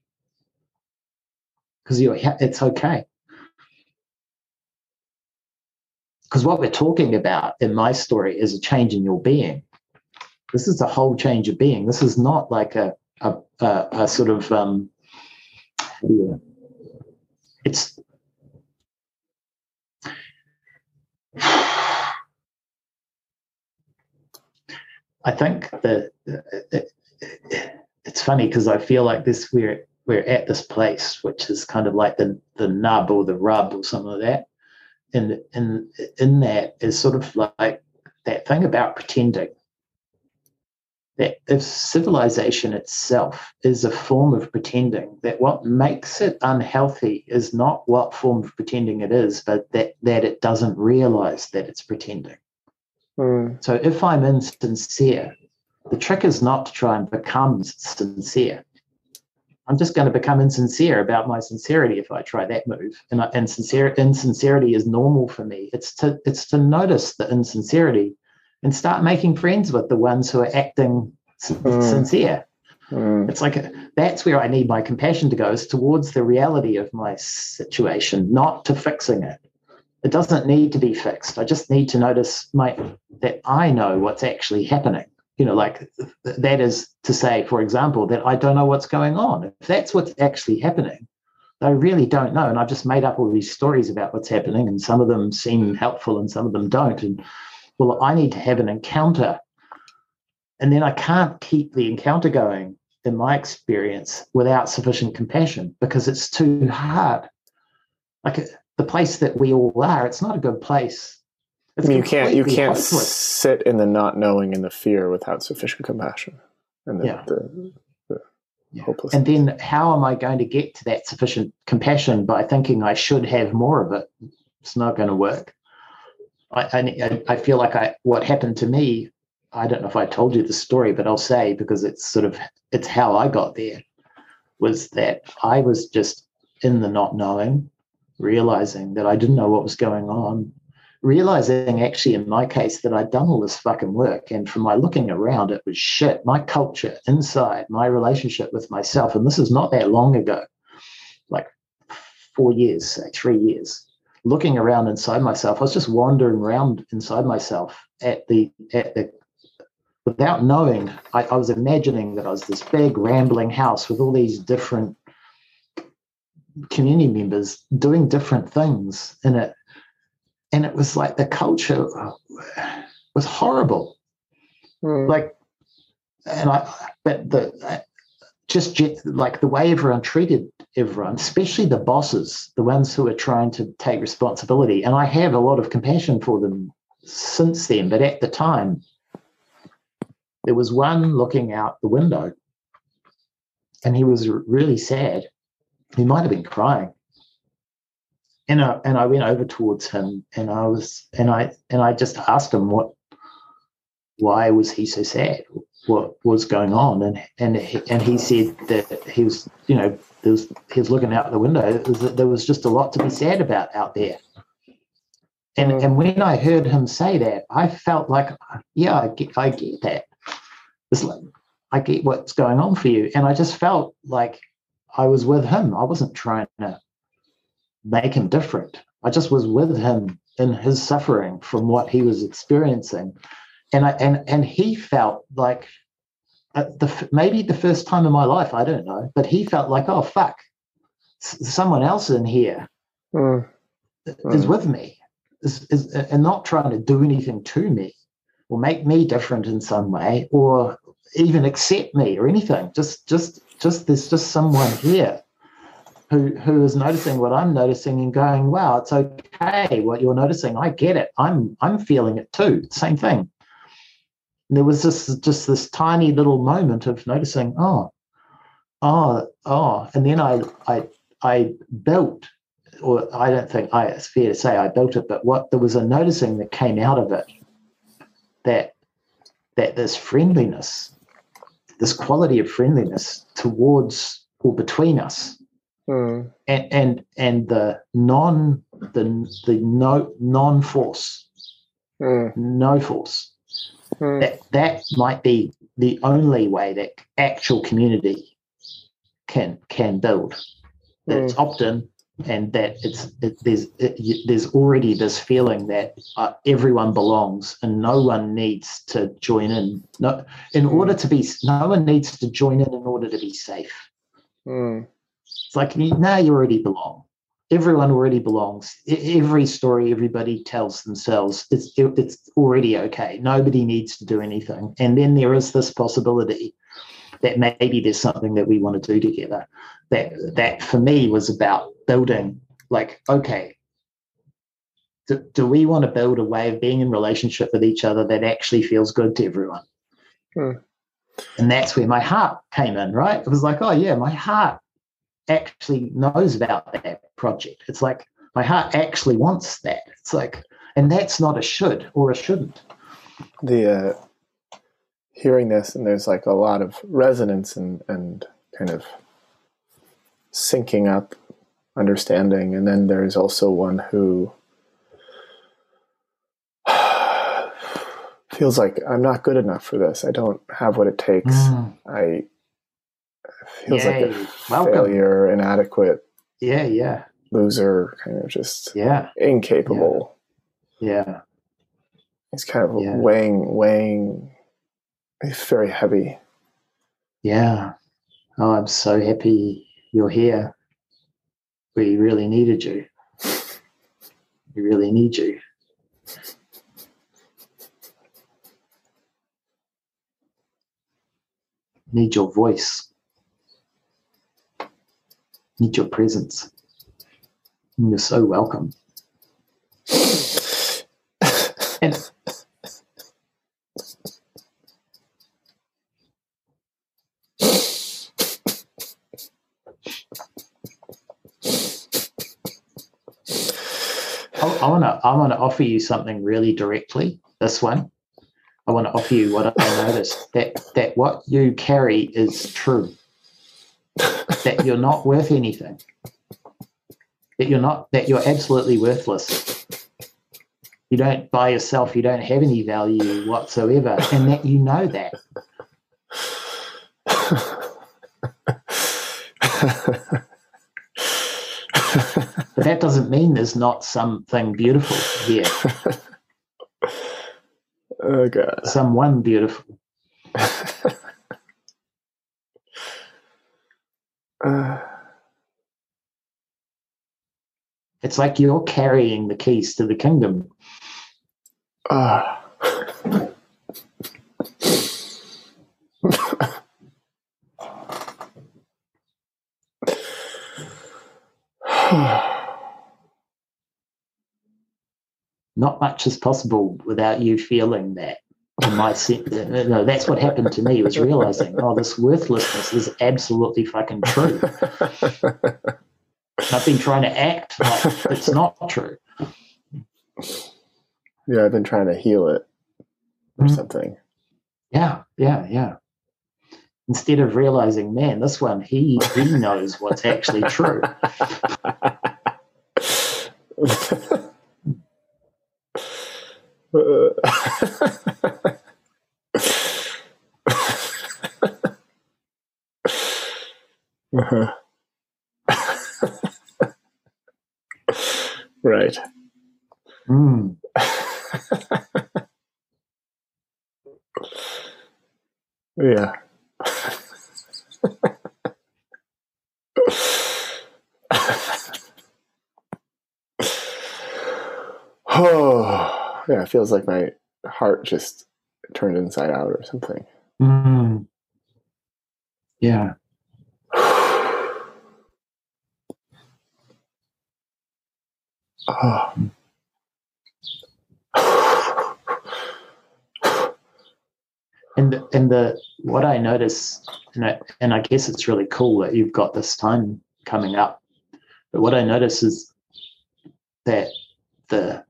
Because you're it's okay. Because what we're talking about in my story is a change in your being. This is a whole change of being. This is not like a a, a, a sort of um, yeah, it's I think that it's funny because I feel like this we're we're at this place which is kind of like the the nub or the rub or something like that in in in that is sort of like that thing about pretending that if civilization itself is a form of pretending, that what makes it unhealthy is not what form of pretending it is, but that, that it doesn't realize that it's pretending. Mm. So if I'm insincere, the trick is not to try and become sincere. I'm just going to become insincere about my sincerity if I try that move. And, and sincere, insincerity is normal for me. It's to it's to notice the insincerity and start making friends with the ones who are acting mm. sincere. Mm. It's like that's where I need my compassion to go is towards the reality of my situation, not to fixing it. It doesn't need to be fixed. I just need to notice my that I know what's actually happening you know, like that is to say, for example, that I don't know what's going on. If that's what's actually happening, I really don't know. And I've just made up all these stories about what's happening, and some of them seem helpful and some of them don't. And well, I need to have an encounter. And then I can't keep the encounter going, in my experience, without sufficient compassion because it's too hard. Like the place that we all are, it's not a good place I mean, you can't you can't hopeless. sit in the not knowing and the fear without sufficient compassion. And the, yeah. The, the, hopeless. And then how am I going to get to that sufficient compassion by thinking I should have more of it? It's not going to work. I, I, I feel like I what happened to me. I don't know if I told you the story, but I'll say because it's sort of it's how I got there. Was that I was just in the not knowing, realizing that I didn't know what was going on, realizing actually in my case that I'd done all this fucking work. And from my looking around, it was shit. My culture inside, my relationship with myself, and this is not that long ago, like four years, say three years, looking around inside myself. I was just wandering around inside myself at the at the without knowing, I, I was imagining that I was this big rambling house with all these different community members doing different things in it and it was like the culture was horrible. Mm. Like, and I, but the just like the way everyone treated everyone, especially the bosses, the ones who are trying to take responsibility. And I have a lot of compassion for them since then, but at the time, there was one looking out the window and he was really sad. He might have been crying and I and I went over towards him and I was and I and I just asked him what why was he so sad? What was going on? And and he, and he said that he was you know there was he was looking out the window. Was there was just a lot to be sad about out there. And mm. and when I heard him say that, I felt like yeah I get I get that. It's like I get what's going on for you, and I just felt like I was with him. I wasn't trying to make him different. I just was with him in his suffering from what he was experiencing, and I and and he felt like uh, the maybe the first time in my life I don't know, but he felt like oh fuck, someone else in here mm. is mm. with me, is, is and not trying to do anything to me or make me different in some way or even accept me or anything. Just just just there's just someone here who who is noticing what I'm noticing and going, wow, it's okay what you're noticing. I get it. I'm I'm feeling it too. Same thing. And there was this just this tiny little moment of noticing, oh, oh, oh, and then I I I built, or I don't think I it's fair to say I built it, but what there was a noticing that came out of it that that this friendliness, this quality of friendliness towards or between us Mm. And, and and the non the the no non force, mm. no force. Mm. That that might be the only way that actual community can can build. That it's hmm. opt-in and that it's it, there's it, there's already this feeling that uh, everyone belongs and no one needs to join in. No, in order hmm. to be, no one needs to join in in order to be safe. Mm. It's like, now you already belong. Everyone already belongs. Every story everybody tells themselves, it's, it's already okay. Nobody needs to do anything. And then there is this possibility that maybe there's something that we want to do together. That that for me was about building, like, okay, do, do we want to build a way of being in relationship with each other that actually feels good to everyone? Hmm. And that's where my heart came in, right? It was like, oh yeah, my heart actually knows about that project. It's like my heart actually wants that. It's like, and that's not a should or a shouldn't. The uh, hearing this, and there's like a lot of resonance and and kind of syncing up understanding, and then there's also one who feels like I'm not good enough for this. I don't have what it takes. Mm. I feels Yay. like a Welcome. failure, inadequate. Yeah, yeah. Loser, kind of just yeah, incapable. Yeah. yeah. He's kind of yeah. weighing, weighing. He's very heavy. Yeah. Oh, I'm so happy you're here. We really needed you. We really need you. Need your voice need your presence. And you're so welcome. and I want to I want to offer you something really directly. This one, I want to offer you what I noticed that that what you carry is true that you're not worth anything. That you're not that you're absolutely worthless. You don't by yourself. You don't have any value whatsoever, and that you know that. but that doesn't mean there's not something beautiful here. oh god. Someone beautiful. uh, It's like you're carrying the keys to the kingdom. ah. Not much is possible without you feeling that. In my sense, no, that's what happened to me. Was realizing, oh, this worthlessness is absolutely fucking true. I've been trying to act like it's not true. yeah, I've been trying to heal it or Mhm. something. Yeah, yeah, yeah. Instead of realizing, man, this one he he knows what's actually true. Uh-huh. right. Mm. Yeah. oh, yeah. It feels like my heart just turned inside out or something. Mm. Yeah. Oh. And and the what I notice, and I, and I guess it's really cool that you've got this time coming up. But what I notice is that the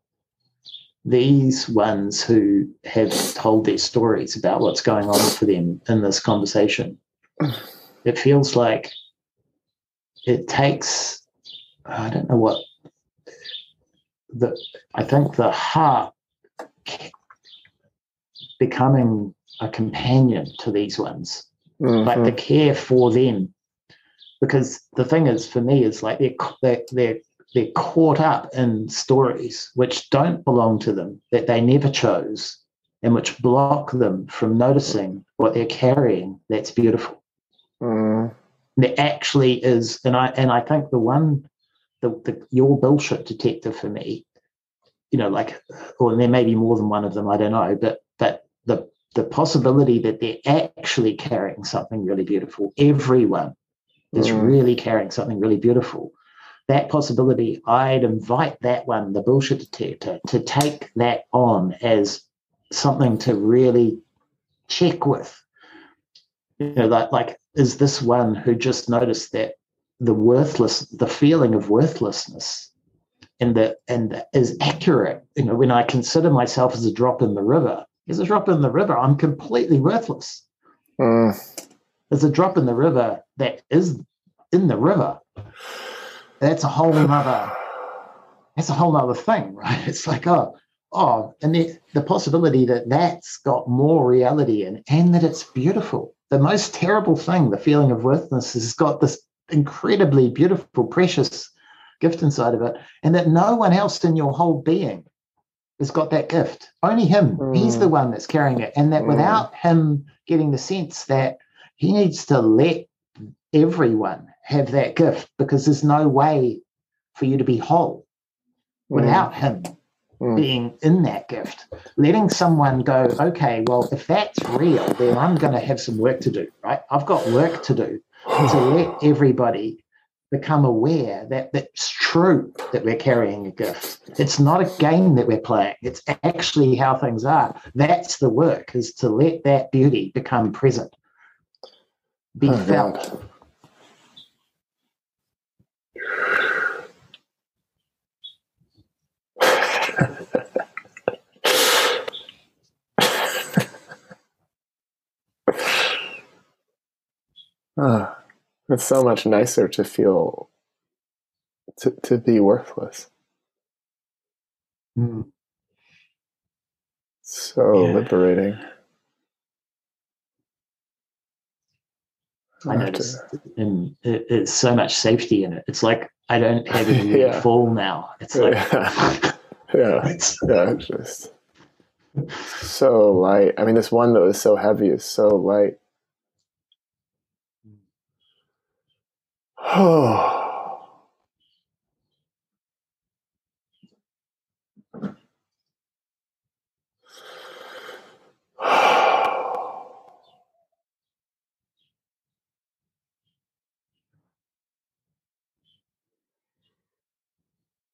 these ones who have told their stories about what's going on for them in this conversation, it feels like it takes I don't know what the I think the heart becoming a companion to these ones, like the Mhm. care for them. Because the thing is, for me, is like they're they're they're, they're caught up in stories which don't belong to them, that they never chose, and which block them from noticing what they're carrying. That's beautiful. Mm. There actually is, and I and I think the one, the, the your bullshit detector for me, you know, like, or there may be more than one of them. I don't know, but but the the possibility that they're actually carrying something really beautiful. Everyone is Mm. really carrying something really beautiful. That possibility, I'd invite that one, the bullshit detector, to take that on as something to really check with. You know, like, like is this one who just noticed that the worthless, the feeling of worthlessness and the and is accurate. You know, when I consider myself as a drop in the river, as a drop in the river, I'm completely worthless. Mm. There's a drop in the river that is in the river. That's a whole other that's a whole nother thing, right? It's like, oh, oh, and the, the possibility that that's got more reality in and that it's beautiful. The most terrible thing, the feeling of worthlessness, has got this incredibly beautiful, precious gift inside of it, and that no one else in your whole being has got that gift. Only him. He's Mm. the one that's carrying it. And that Mm. without him getting the sense that he needs to let everyone have that gift because there's no way for you to be whole without him Mm. being in that gift. Letting someone go, okay, well, if that's real, then I'm going to have some work to do, right? I've got work to do to let everybody become aware that it's true that we're carrying a gift. It's not a game that we're playing. It's actually how things are. That's the work is to let that beauty become present, be Oh, felt. God. Uh, it's so much nicer to feel to, to be worthless. Mm. So Yeah. liberating. I to- and it, it's so much safety in it. It's like I don't have any Yeah. fall now. It's like yeah, it's, yeah, it's just so light. I mean, this one that was so heavy is so light. Oh,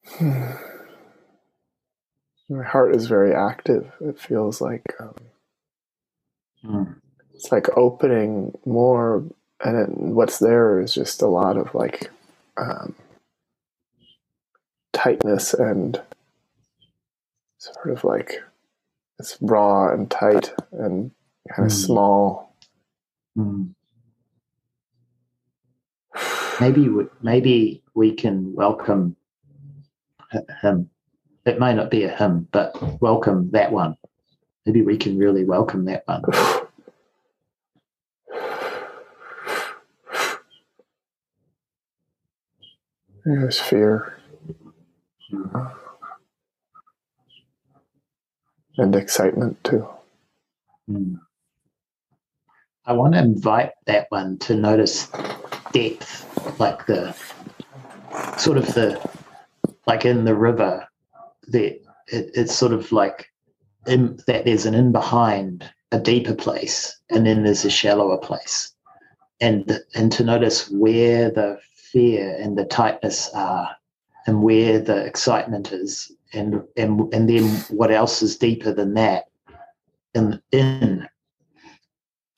My heart is very active. It feels like um, Mm. it's like opening more, and it, what's there is just a lot of like um, tightness and sort of like it's raw and tight and kind of Mm. small. Mm. maybe we, maybe we can welcome him. It may not be a him, but welcome that one. Maybe we can really welcome that one. There's fear and excitement too. Mm. I want to invite that one to notice depth, like the sort of the like in the river. The it, it's sort of like in that there's an in behind a deeper place, and then there's a shallower place, and and to notice where the fear and the tightness are, and where the excitement is, and and and then what else is deeper than that, in in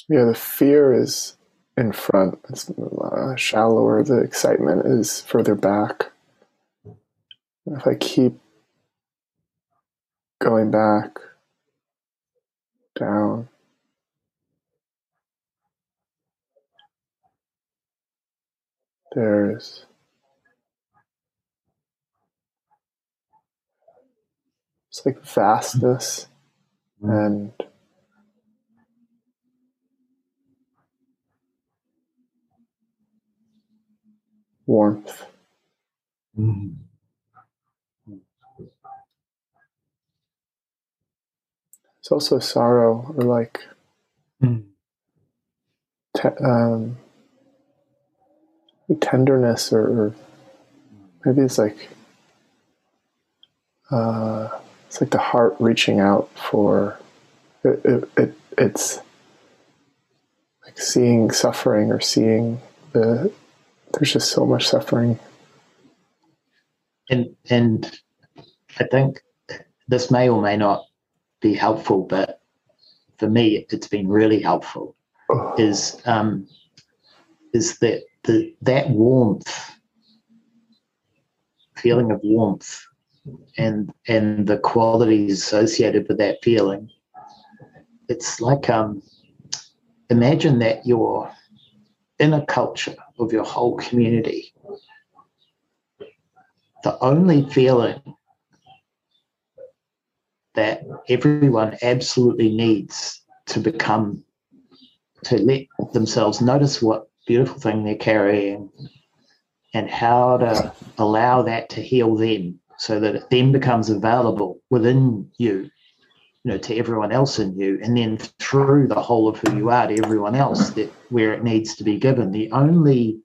Yeah, the fear is in front. It's uh, shallower. The excitement is further back. If I keep going back, down, there's it's like vastness and warmth. Mm. It's also sorrow or like Mm. te- um, tenderness or, or maybe it's like uh, it's like the heart reaching out for it, it, it it's like seeing suffering or seeing the there's just so much suffering and and I think this may or may not be helpful, but for me, it's been really helpful. oh, Is um, is that the that warmth, feeling of warmth, and and the qualities associated with that feeling. It's like um, imagine that you're in a culture of your whole community the only feeling that everyone absolutely needs to become to let themselves notice what beautiful thing they're carrying and how to allow that to heal them so that it then becomes available within you you know to everyone else in you and then through the whole of who you are to everyone else that where it needs to be given the only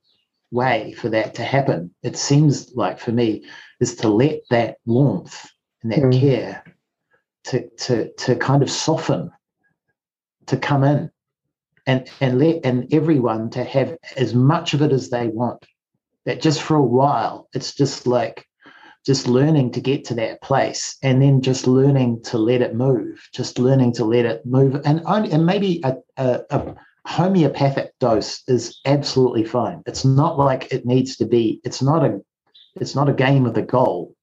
way for that to happen it seems like for me is to let that warmth and that Mm. care to to to kind of soften to come in and and let and everyone to have as much of it as they want. That just for a while it's just like just learning to get to that place and then just learning to let it move just learning to let it move. And and maybe a, a, a homeopathic dose is absolutely fine. It's not like it needs to be it's not a it's not a game of the goal.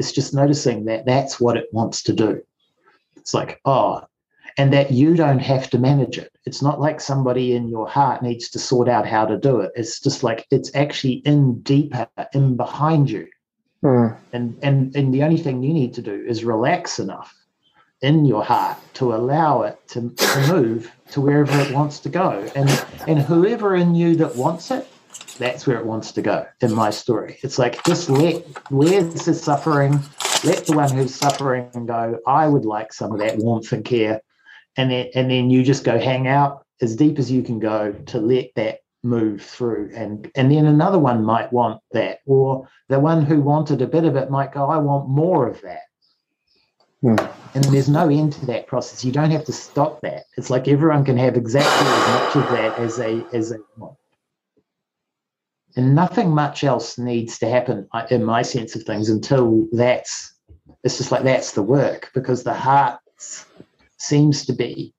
It's just noticing that that's what it wants to do. It's like oh and that you don't have to manage it. It's not like somebody in your heart needs to sort out how to do it. It's just like it's actually in deeper, in behind you. Mm. And and and the only thing you need to do is relax enough in your heart to allow it to, to move to wherever it wants to go. And and whoever in you that wants it, that's where it wants to go in my story. It's like just let where's the suffering, let the one who's suffering go, I would like some of that warmth and care. And then and then you just go hang out as deep as you can go to let that move through. And and then another one might want that or the one who wanted a bit of it might go i want more of that. Hmm. and there's no end to that process. You don't have to stop that. It's like everyone can have exactly as much of that as they as they want. And nothing much else needs to happen in my sense of things until that's it's just like that's the work because the heart seems to be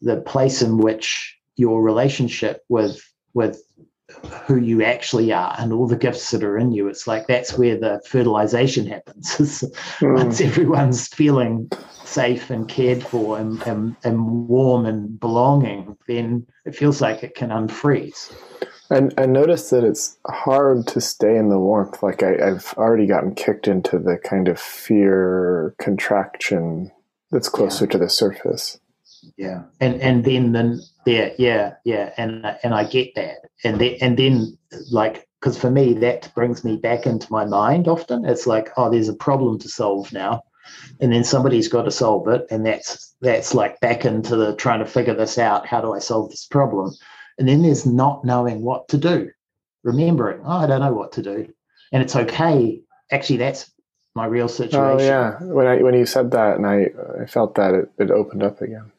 the place in which your relationship with with who you actually are and all the gifts that are in you it's like that's where the fertilization happens once hmm. everyone's feeling safe and cared for and, and, and warm and belonging then it feels like it can unfreeze And I noticed that it's hard to stay in the warmth. Like I, I've already gotten kicked into the kind of fear contraction that's closer to the surface. yeah. And and then then yeah yeah yeah. And and i get that. And then and then like because for me that brings me back into my mind often. It's like oh there's a problem to solve now. And then somebody's got to solve it. And that's that's like back into the trying to figure this out. How do i solve this problem? And then there's not knowing what to do. Remembering oh i don't know what to do. And it's okay. Actually that's my real situation Oh yeah, when I when you said that, and I I felt that it, it opened up again.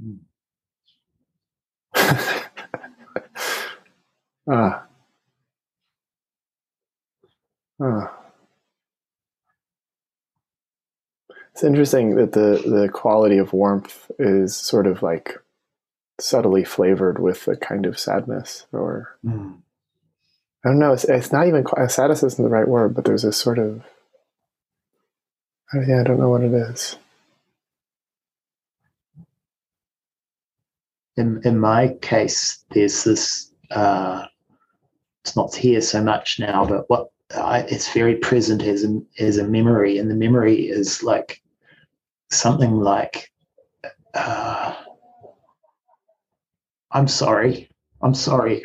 Mm. ah. Ah. It's interesting that the the quality of warmth is sort of like subtly flavored with a kind of sadness, or Mm. I don't know. It's, it's not even sadness isn't the right word, but there's a sort of yeah, I don't know what it is. in in my case, there's this. Uh, it's not here so much now, but what I, it's very present as a, as a memory, and the memory is like something like, uh, "I'm sorry, I'm sorry,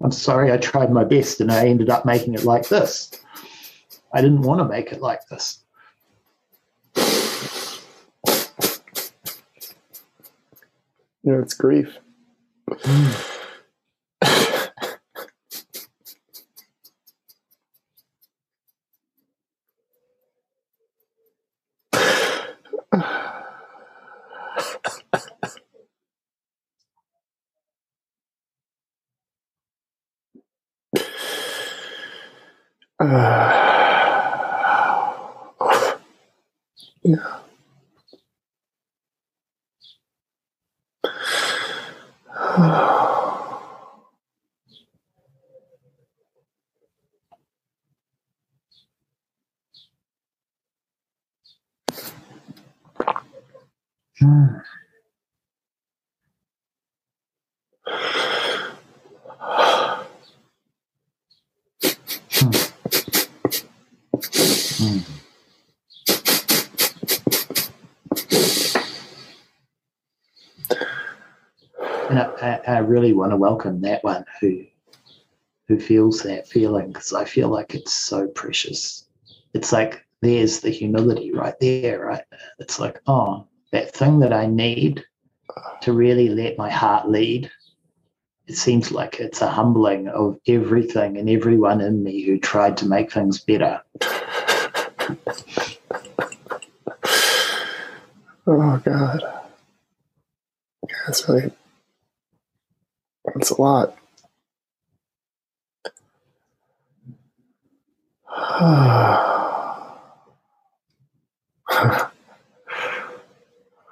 I'm sorry. I tried my best, and I ended up making it like this. I didn't want to make it like this." You know, it's grief. welcome that one who who feels that feeling because I feel like it's so precious. It's like there's the humility right there, right? It's like, oh, that thing that I need to really let my heart lead. It seems like it's a humbling of everything and everyone in me who tried to make things better. Oh God. That's really that's a lot.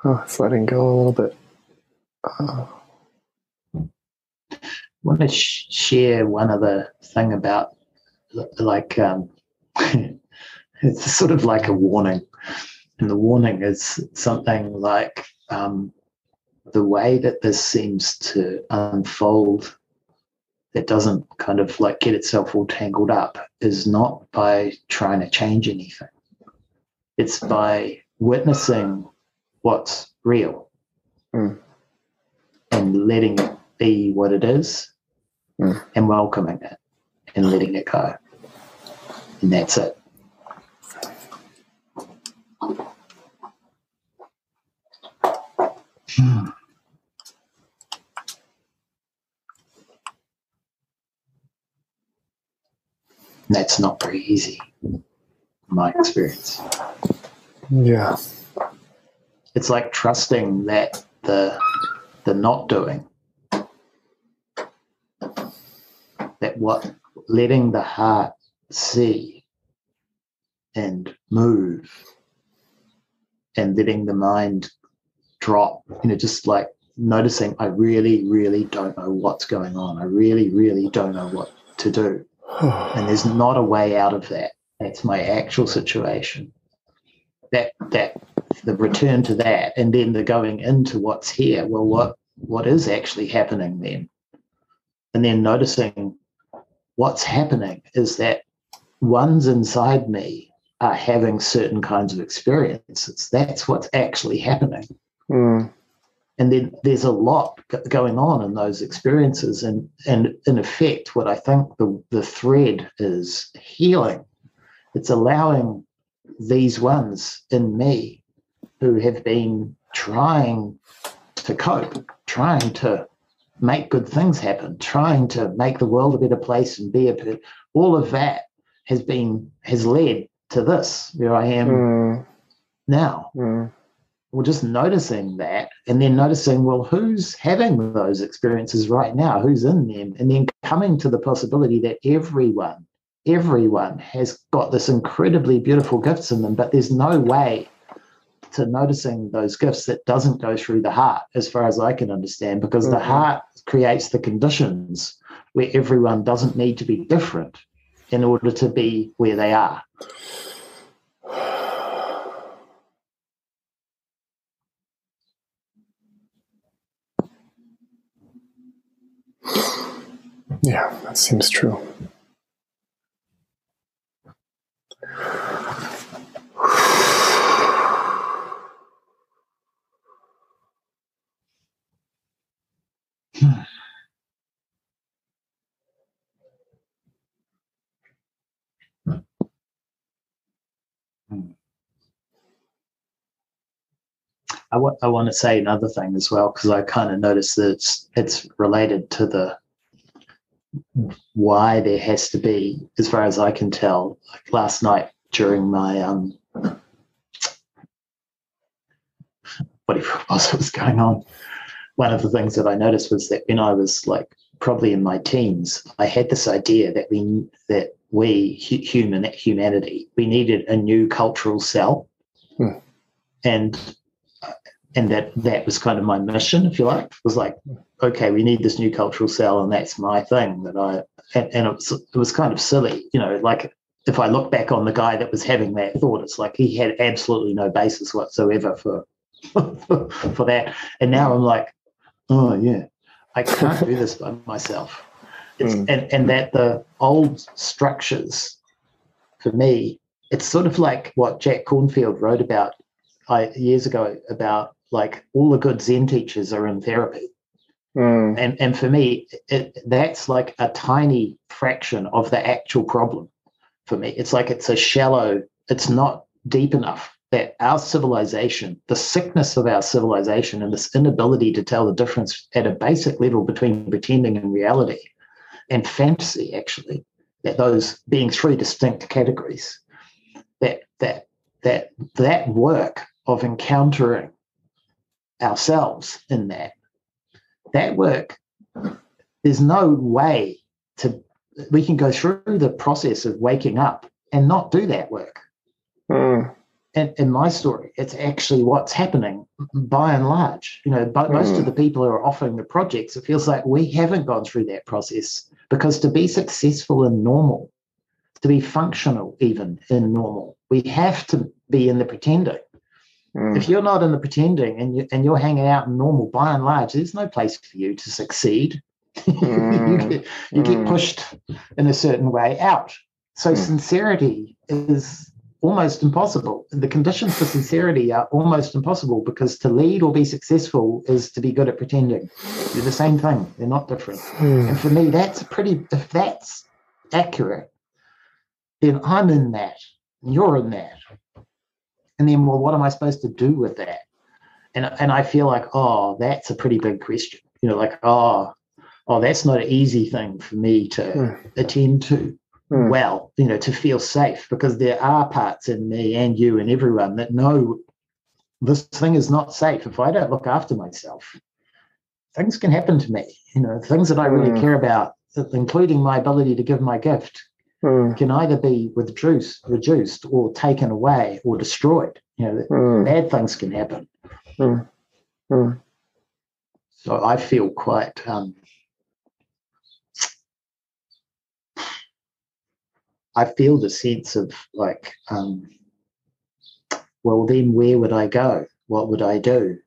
oh, it's letting go a little bit. Oh, I want to sh- share one other thing about like um, it's sort of like a warning, and the warning is something like um, the way that this seems to unfold that doesn't kind of like get itself all tangled up is not by trying to change anything. It's by witnessing what's real Mm. and letting it be what it is Mm. and welcoming it and letting it go. And that's it. Hmm. That's not very easy, in my experience. Yeah. It's like trusting that the the not doing that what letting the heart see and move and letting the mind drop you know just like noticing i really really don't know what's going on. I really really don't know what to do. And there's not a way out of that. That's my actual situation. That that the return to that and then the going into what's here. Well what what is actually happening then? And then noticing what's happening is that ones inside me are having certain kinds of experiences. That's what's actually happening Mm. and then there's a lot going on in those experiences and and in effect what i think the the thread is healing it's allowing these ones in me who have been trying to cope trying to make good things happen trying to make the world a better place and be a bit all of that has been has led to this where i am Mm. now Mm. Well, just noticing that and then noticing, well, who's having those experiences right now? Who's in them? And then coming to the possibility that everyone, everyone has got this incredibly beautiful gifts in them, but there's no way to noticing those gifts that doesn't go through the heart, as far as I can understand, because the Mhm. heart creates the conditions where everyone doesn't need to be different in order to be where they are. Yeah, that seems true. I wa- I want to say another thing as well because I kind of noticed that it's it's related to the why there has to be, as far as I can tell. Like last night during my um, whatever it was that was going on, one of the things that I noticed was that when I was like probably in my teens, I had this idea that we that we hu- human humanity we needed a new cultural cell, Hmm. and and that that was kind of my mission, if you like. It was like, okay, we need this new cultural cell, and that's my thing. That I and, and it was it was kind of silly, you know, like if I look back on the guy that was having that thought, it's like he had absolutely no basis whatsoever for for that. And now I'm like, oh yeah, I can't do this by myself. It's, Mm. and and that the old structures for me, it's sort of like what Jack Kornfield wrote about I, years ago about like all the good Zen teachers are in therapy. Mm. And and for me, it, that's like a tiny fraction of the actual problem. For me, it's like it's a shallow. It's not deep enough that our civilization, the sickness of our civilization, and this inability to tell the difference at a basic level between pretending and reality, and fantasy, actually, that those being three distinct categories, that that that that work of encountering ourselves in that that work, there's no way to, we can go through the process of waking up and not do that work. Mm. And in my story, it's actually what's happening by and large. You know, but most of Mm. the people who are offering the projects, it feels like we haven't gone through that process because to be successful in normal, to be functional even in normal, we have to be in the pretending. Mm. If you're not in the pretending and you and you're hanging out in normal, by and large, there's no place for you to succeed. Mm. you get, you mm. get pushed in a certain way out. So mm. sincerity is almost impossible. The conditions for sincerity are almost impossible because to lead or be successful is to be good at pretending. They're the same thing. They're not different. Mm. And for me, that's pretty. If that's accurate, then I'm in that. You're in that. And then, well, what am I supposed to do with that? And and I feel like, oh, that's a pretty big question. You know, like, oh, oh, that's not an easy thing for me to mm. attend to mm. well, you know, to feel safe because there are parts in me and you and everyone that know this thing is not safe. If I don't look after myself, things can happen to me. You know, things that I really mm. care about, including my ability to give my gift, mm. can either be reduced, reduced, or taken away, or destroyed. You know, mm. bad things can happen. Mm. So I feel quite um, I feel the sense of like, um, well, then where would I go? What would I do?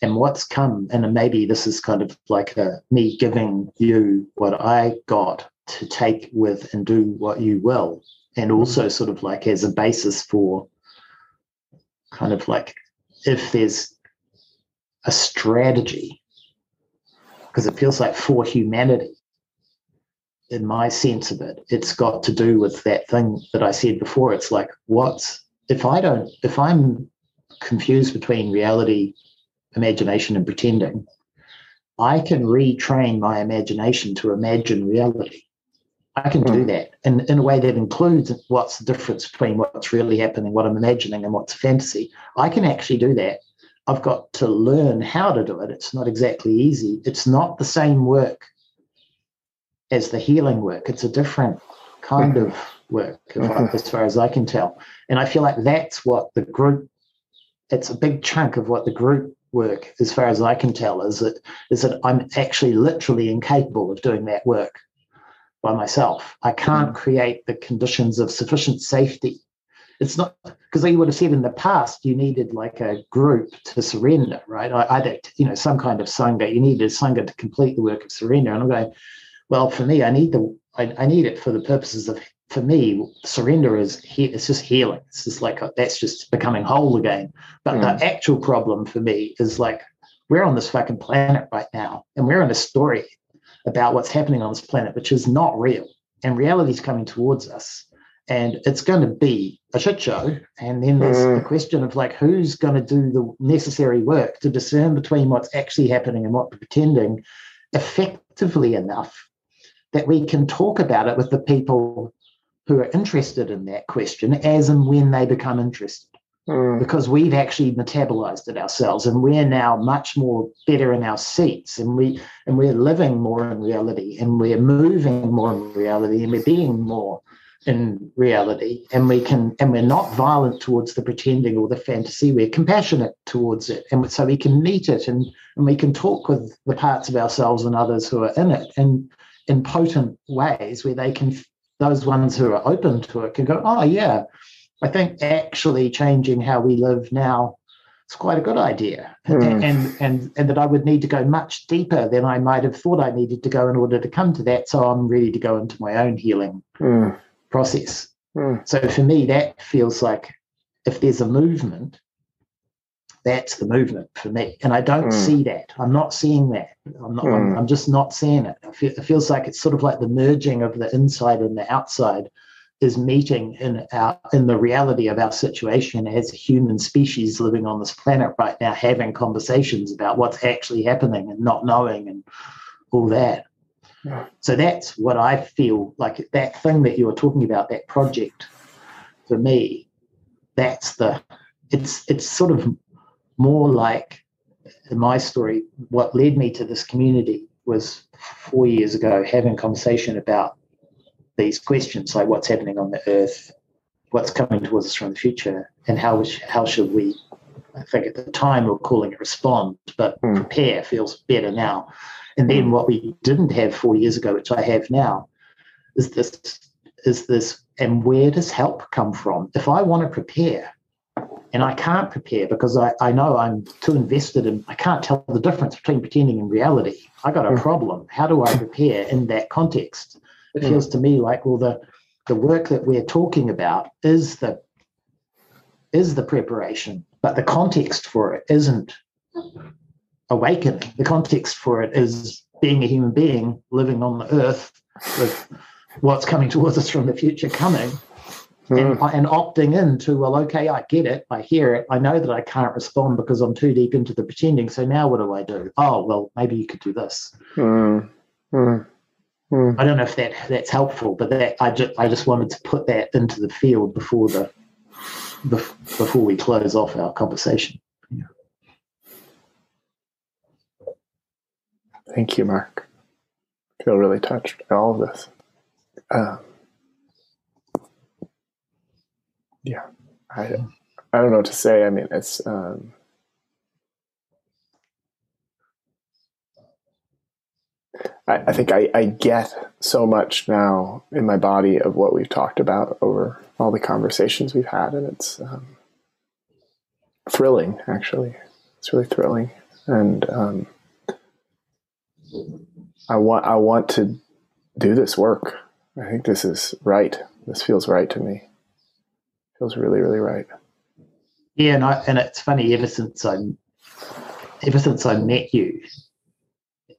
And what's come, and maybe this is kind of like a, me giving you what I got to take with and do what you will, and also mm-hmm. sort of like as a basis for kind of like if there's a strategy, because it feels like for humanity, in my sense of it, it's got to do with that thing that I said before. It's like, what's if I don't, if I'm confused between reality, imagination, and pretending, I can retrain my imagination to imagine reality. I can do hmm. that in, in a way that includes what's the difference between what's really happening, what I'm imagining, and what's fantasy. I can actually do that. I've got to learn how to do it. It's not exactly easy. It's not the same work as the healing work. It's a different kind of work, as far as I can tell. And I feel like that's what the group, it's a big chunk of what the group work, as far as I can tell, is that is that I'm actually literally incapable of doing that work by myself. I can't mm. create the conditions of sufficient safety. It's not because you would have said in the past you needed like a group to surrender, right? I, Either you know some kind of sangha. You needed a sangha to complete the work of surrender. And I'm going, well, for me, I need the I, I need it for the purposes of for me, surrender is he, it's just healing. It's just like a, that's just becoming whole again. But mm. the actual problem for me is like we're on this fucking planet right now, and we're in a story about what's happening on this planet, which is not real, and reality is coming towards us, and it's going to be a shit show. And then there's mm. the question of like who's going to do the necessary work to discern between what's actually happening and what we're pretending effectively enough that we can talk about it with the people who are interested in that question as and when they become interested. Mm. Because we've actually metabolized it ourselves and we're now much more better in our seats and we and we're living more in reality and we're moving more in reality and we're being more in reality and we can and we're not violent towards the pretending or the fantasy we're compassionate towards it and so we can meet it and and we can talk with the parts of ourselves and others who are in it and in potent ways where they can those ones who are open to it can go oh yeah i think actually changing how we live now is quite a good idea mm. and and and that i would need to go much deeper than i might have thought i needed to go in order to come to that so i'm ready to go into my own healing mm. process mm. so for me that feels like if there's a movement that's the movement for me. And I don't mm. see that. I'm not seeing that. I'm not. Mm. I'm, I'm, just not seeing it. It feels like it's sort of like the merging of the inside and the outside is meeting in our in the reality of our situation as a human species living on this planet right now, having conversations about what's actually happening and not knowing and all that. Yeah. So that's what I feel like that thing that you were talking about, that project for me, that's the it's it's sort of more like in my story, what led me to this community was four years ago having a conversation about these questions like what's happening on the earth, what's coming towards us from the future, and how how should we? I think at the time we are calling it respond, but mm. prepare feels better now. And then what we didn't have four years ago, which I have now, is this is this and where does help come from? If I want to prepare, and I can't prepare because I, I know I'm too invested in, I can't tell the difference between pretending and reality. I got a mm. problem. How do I prepare in that context? It mm. feels to me like, well, the, the work that we're talking about is the is the preparation, but the context for it isn't awakening. The context for it is being a human being living on the earth with what's coming towards us from the future coming and, hmm. and opting into, well, okay, I get it, I hear it, I know that I can't respond because I'm too deep into the pretending. So now what do I do? Oh, well, maybe you could do this. Mm. Mm. Mm. I don't know if that that's helpful, but that I just I just wanted to put that into the field before the before we close off our conversation. Yeah. Thank you, Mark. I feel really touched by all of this. Um, yeah, I I don't know what to say. I mean, it's um, I, I think I, I get so much now in my body of what we've talked about over all the conversations we've had, and it's um, thrilling. Actually, it's really thrilling, and um, I want I want to do this work. I think this is right. This feels right to me feels really, really right. Yeah, and I, and it's funny. Ever since I, ever since I met you,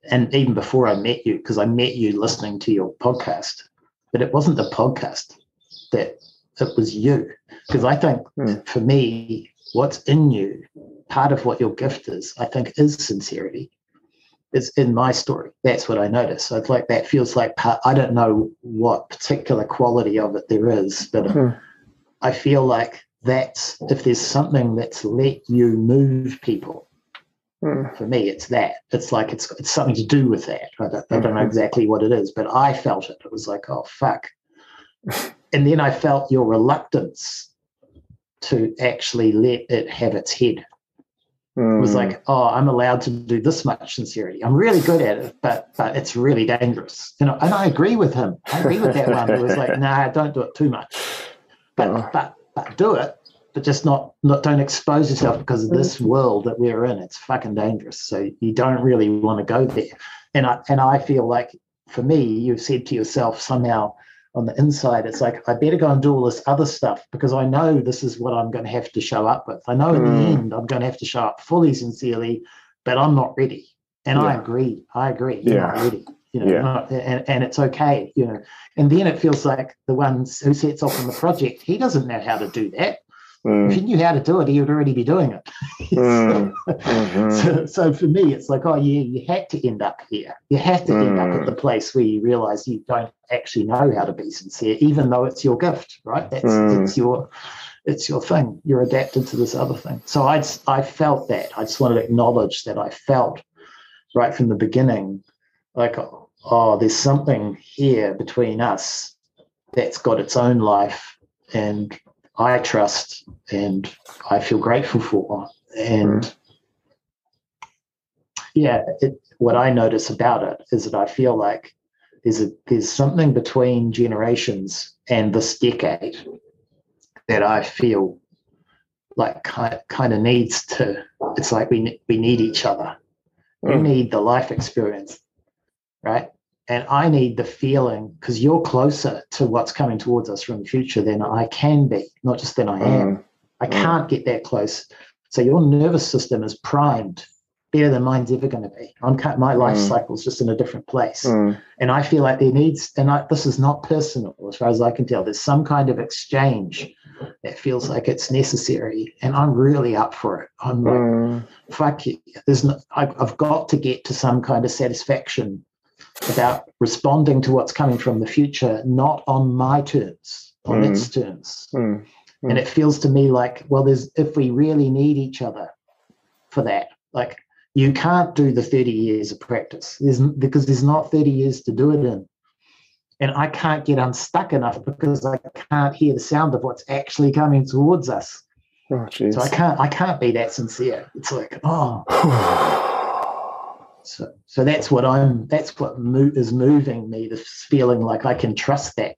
and even before I met you, because I met you listening to your podcast, but it wasn't the podcast that it was you. Because I think mm. for me, what's in you, part of what your gift is, I think, is sincerity. It's in my story. That's what I notice. So it's like that feels like part, I don't know what particular quality of it there is, but. Mm I feel like that's if there's something that's let you move people. Mm. For me, it's that. It's like it's it's something to do with that. I don't, I don't know hmm. exactly what it is, but I felt it. It was like, oh fuck. and then I felt your reluctance to actually let it have its head. Mm. It was like, hmm. oh, I'm allowed to do this much sincerity. I'm really good at it, but but it's really dangerous. You know, and I agree with him. I agree with that one who was like, nah, don't do it too much but oh. but but do it but just not not don't expose yourself because of this mm. world that we're in it's fucking dangerous so you don't really want to go there and i and i feel like for me you've said to yourself somehow on the inside it's like i better go and do all this other stuff because i know this is what i'm going to have to show up with i know in mm. the end i'm going to have to show up fully sincerely but i'm not ready and yeah. i agree i agree you're yeah. not ready you know, yeah. and, and it's okay, you know. And then it feels like the ones who sets off on the project, he doesn't know how to do that. Mm. If he knew how to do it, he would already be doing it. mm. so, mm-hmm. so, so, for me, it's like, oh yeah, you had to end up here. You have to mm. end up at the mm. place where you realize you don't actually know how to be sincere, even though it's your gift, right? That's mm. it's your it's your thing. You're adapted to this other thing. So I I felt that. I just wanted to acknowledge that I felt right from the beginning, like oh, there's something here between us that's got its own life and I trust and I feel grateful for. And mm. yeah, it, what I notice about it is that I feel like there's a, there's something between generations and this decade that I feel like kind, kind of needs to. It's like we we need each other. Mm. You need the life experience right? And I need the feeling because you're closer to what's coming towards us from the future than I can be, not just than I am. Mm. I mm. can't get that close. So your nervous system is primed better than mine's ever going to be. I'm my life mm. cycle is just in a different place, mm. and I feel like there needs. And I, this is not personal, as far as I can tell. There's some kind of exchange that feels like it's necessary, and I'm really up for it. I'm like, mm. fuck you. There's no, I, I've got to get to some kind of satisfaction about responding to what's coming from the future, not on my terms, on mm. its terms. Mm. Mm. And it feels to me like, well, there's if we really need each other for that, like you can't do the 30 years of practice. There's because there's not 30 years to do it in. And I can't get unstuck enough because I can't hear the sound of what's actually coming towards us. Oh, so I can't I can't be that sincere. It's like, oh So, so that's what I'm. That's what mo- is moving me. This feeling like I can trust that.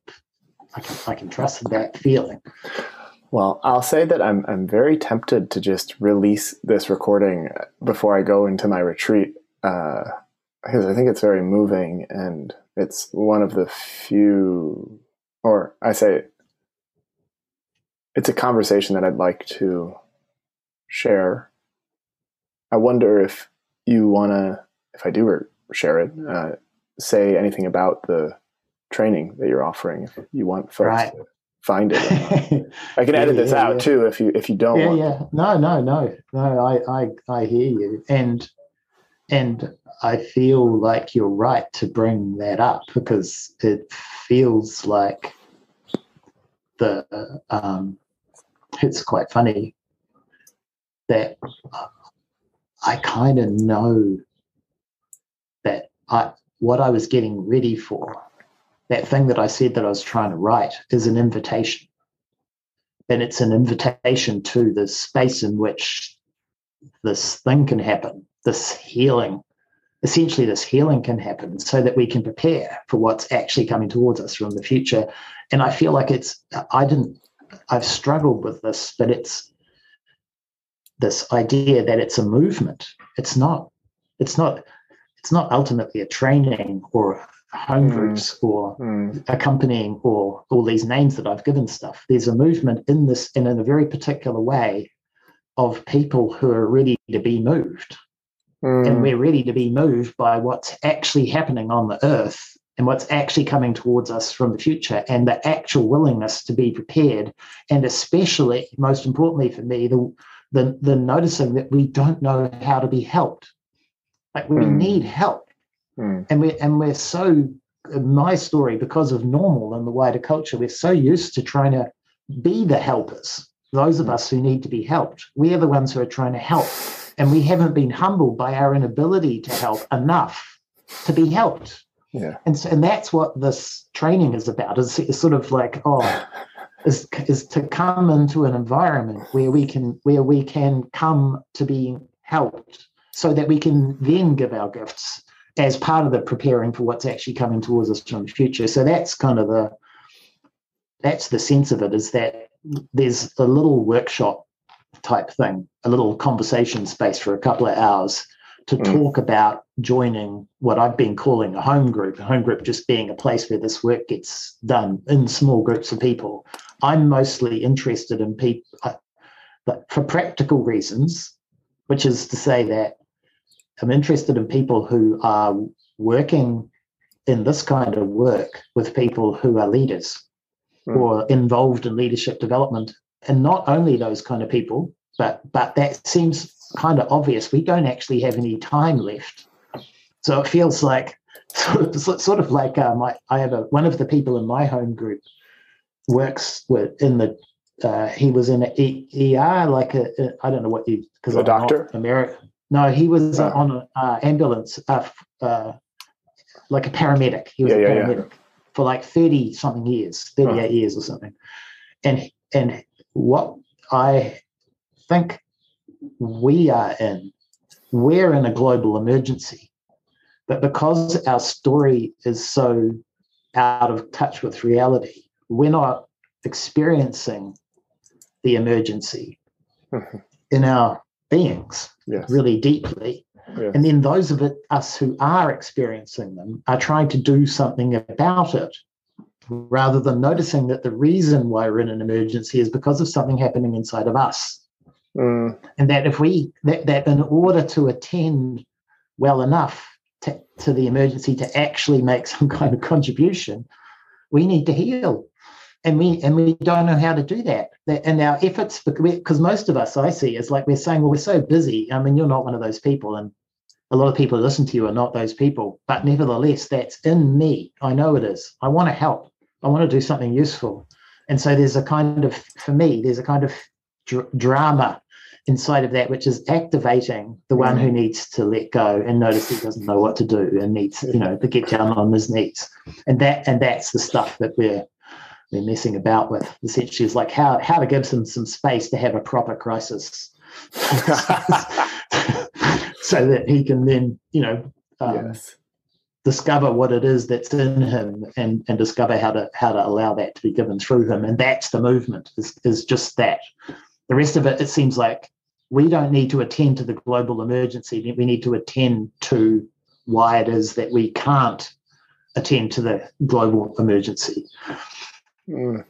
I can, I can trust that feeling. Well, I'll say that I'm I'm very tempted to just release this recording before I go into my retreat uh, because I think it's very moving and it's one of the few, or I say, it's a conversation that I'd like to share. I wonder if you want to, if I do re- share it, uh, say anything about the training that you're offering. If you want folks right. to find it, I can edit yeah, this yeah, out yeah. too if you if you don't. Yeah, yeah. No, no, no, no. I I I hear you, and and I feel like you're right to bring that up because it feels like the um, it's quite funny that I kind of know that I what I was getting ready for, that thing that I said that I was trying to write, is an invitation. And it's an invitation to the space in which this thing can happen, this healing. Essentially, this healing can happen so that we can prepare for what's actually coming towards us from the future. And I feel like it's, I didn't, I've struggled with this, but it's this idea that it's a movement. It's not, it's not, it's not ultimately a training or home mm. groups or mm. accompanying or all these names that I've given stuff. There's a movement in this and in a very particular way of people who are ready to be moved. Mm. And we're ready to be moved by what's actually happening on the earth and what's actually coming towards us from the future and the actual willingness to be prepared. And especially, most importantly for me, the, the, the noticing that we don't know how to be helped like we mm. need help. Mm. And we and we're so my story, because of normal and the wider culture, we're so used to trying to be the helpers. Those of hmm. us who need to be helped, we are the ones who are trying to help. And we haven't been humbled by our inability to help enough to be helped. Yeah. And so, and that's what this training is about. Is, is sort of like, oh, is, is to come into an environment where we can where we can come to be helped so that we can then give our gifts as part of the preparing for what's actually coming towards us from the future. So that's kind of the that's the sense of it is that there's a little workshop type thing, a little conversation space for a couple of hours to mm. talk about joining what I've been calling a home group, a home group just being a place where this work gets done in small groups of people. I'm mostly interested in people, uh, but for practical reasons, which is to say that I'm interested in people who are working in this kind of work with people who are leaders mm. or involved in leadership development. And not only those kind of people, but but that seems kind of obvious. We don't actually have any time left. So it feels like sort of like uh, my I have a one of the people in my home group works with in the uh, he was in an ER like a, a I don't know what you because a doctor America no, he was uh, on an uh, ambulance, uh, uh, like a paramedic. He was yeah, a paramedic yeah, yeah. for like 30 something years, 38 years or something. And and what I think we are in, we're in a global emergency. But because our story is so out of touch with reality, we're not experiencing the emergency in our beings yes. really deeply. Yes. And then those of it, us who are experiencing them are trying to do something about it rather than noticing that the reason why we're in an emergency is because of something happening inside of us. Mm. And that if we, that, that in order to attend well enough to, to the emergency to actually make some kind of contribution, we need to heal and we and we don't know how to do that. And our efforts, because most of us I see is like we're saying, well, we're so busy. I mean, you're not one of those people, and a lot of people who listen to you are not those people. But nevertheless, that's in me. I know it is. I want to help. I want to do something useful. And so there's a kind of, for me, there's a kind of dr- drama inside of that, which is activating the one who needs to let go and notice he doesn't know what to do and needs, you know, to get down on his knees. And that and that's the stuff that we're they're messing about with. Essentially, is like how how to give them some space to have a proper crisis, so that he can then you know um, yes. discover what it is that's in him and, and discover how to how to allow that to be given through him. And that's the movement, is, is just that. The rest of it, it seems like we don't need to attend to the global emergency. We need to attend to why it is that we can't attend to the global emergency. Mm.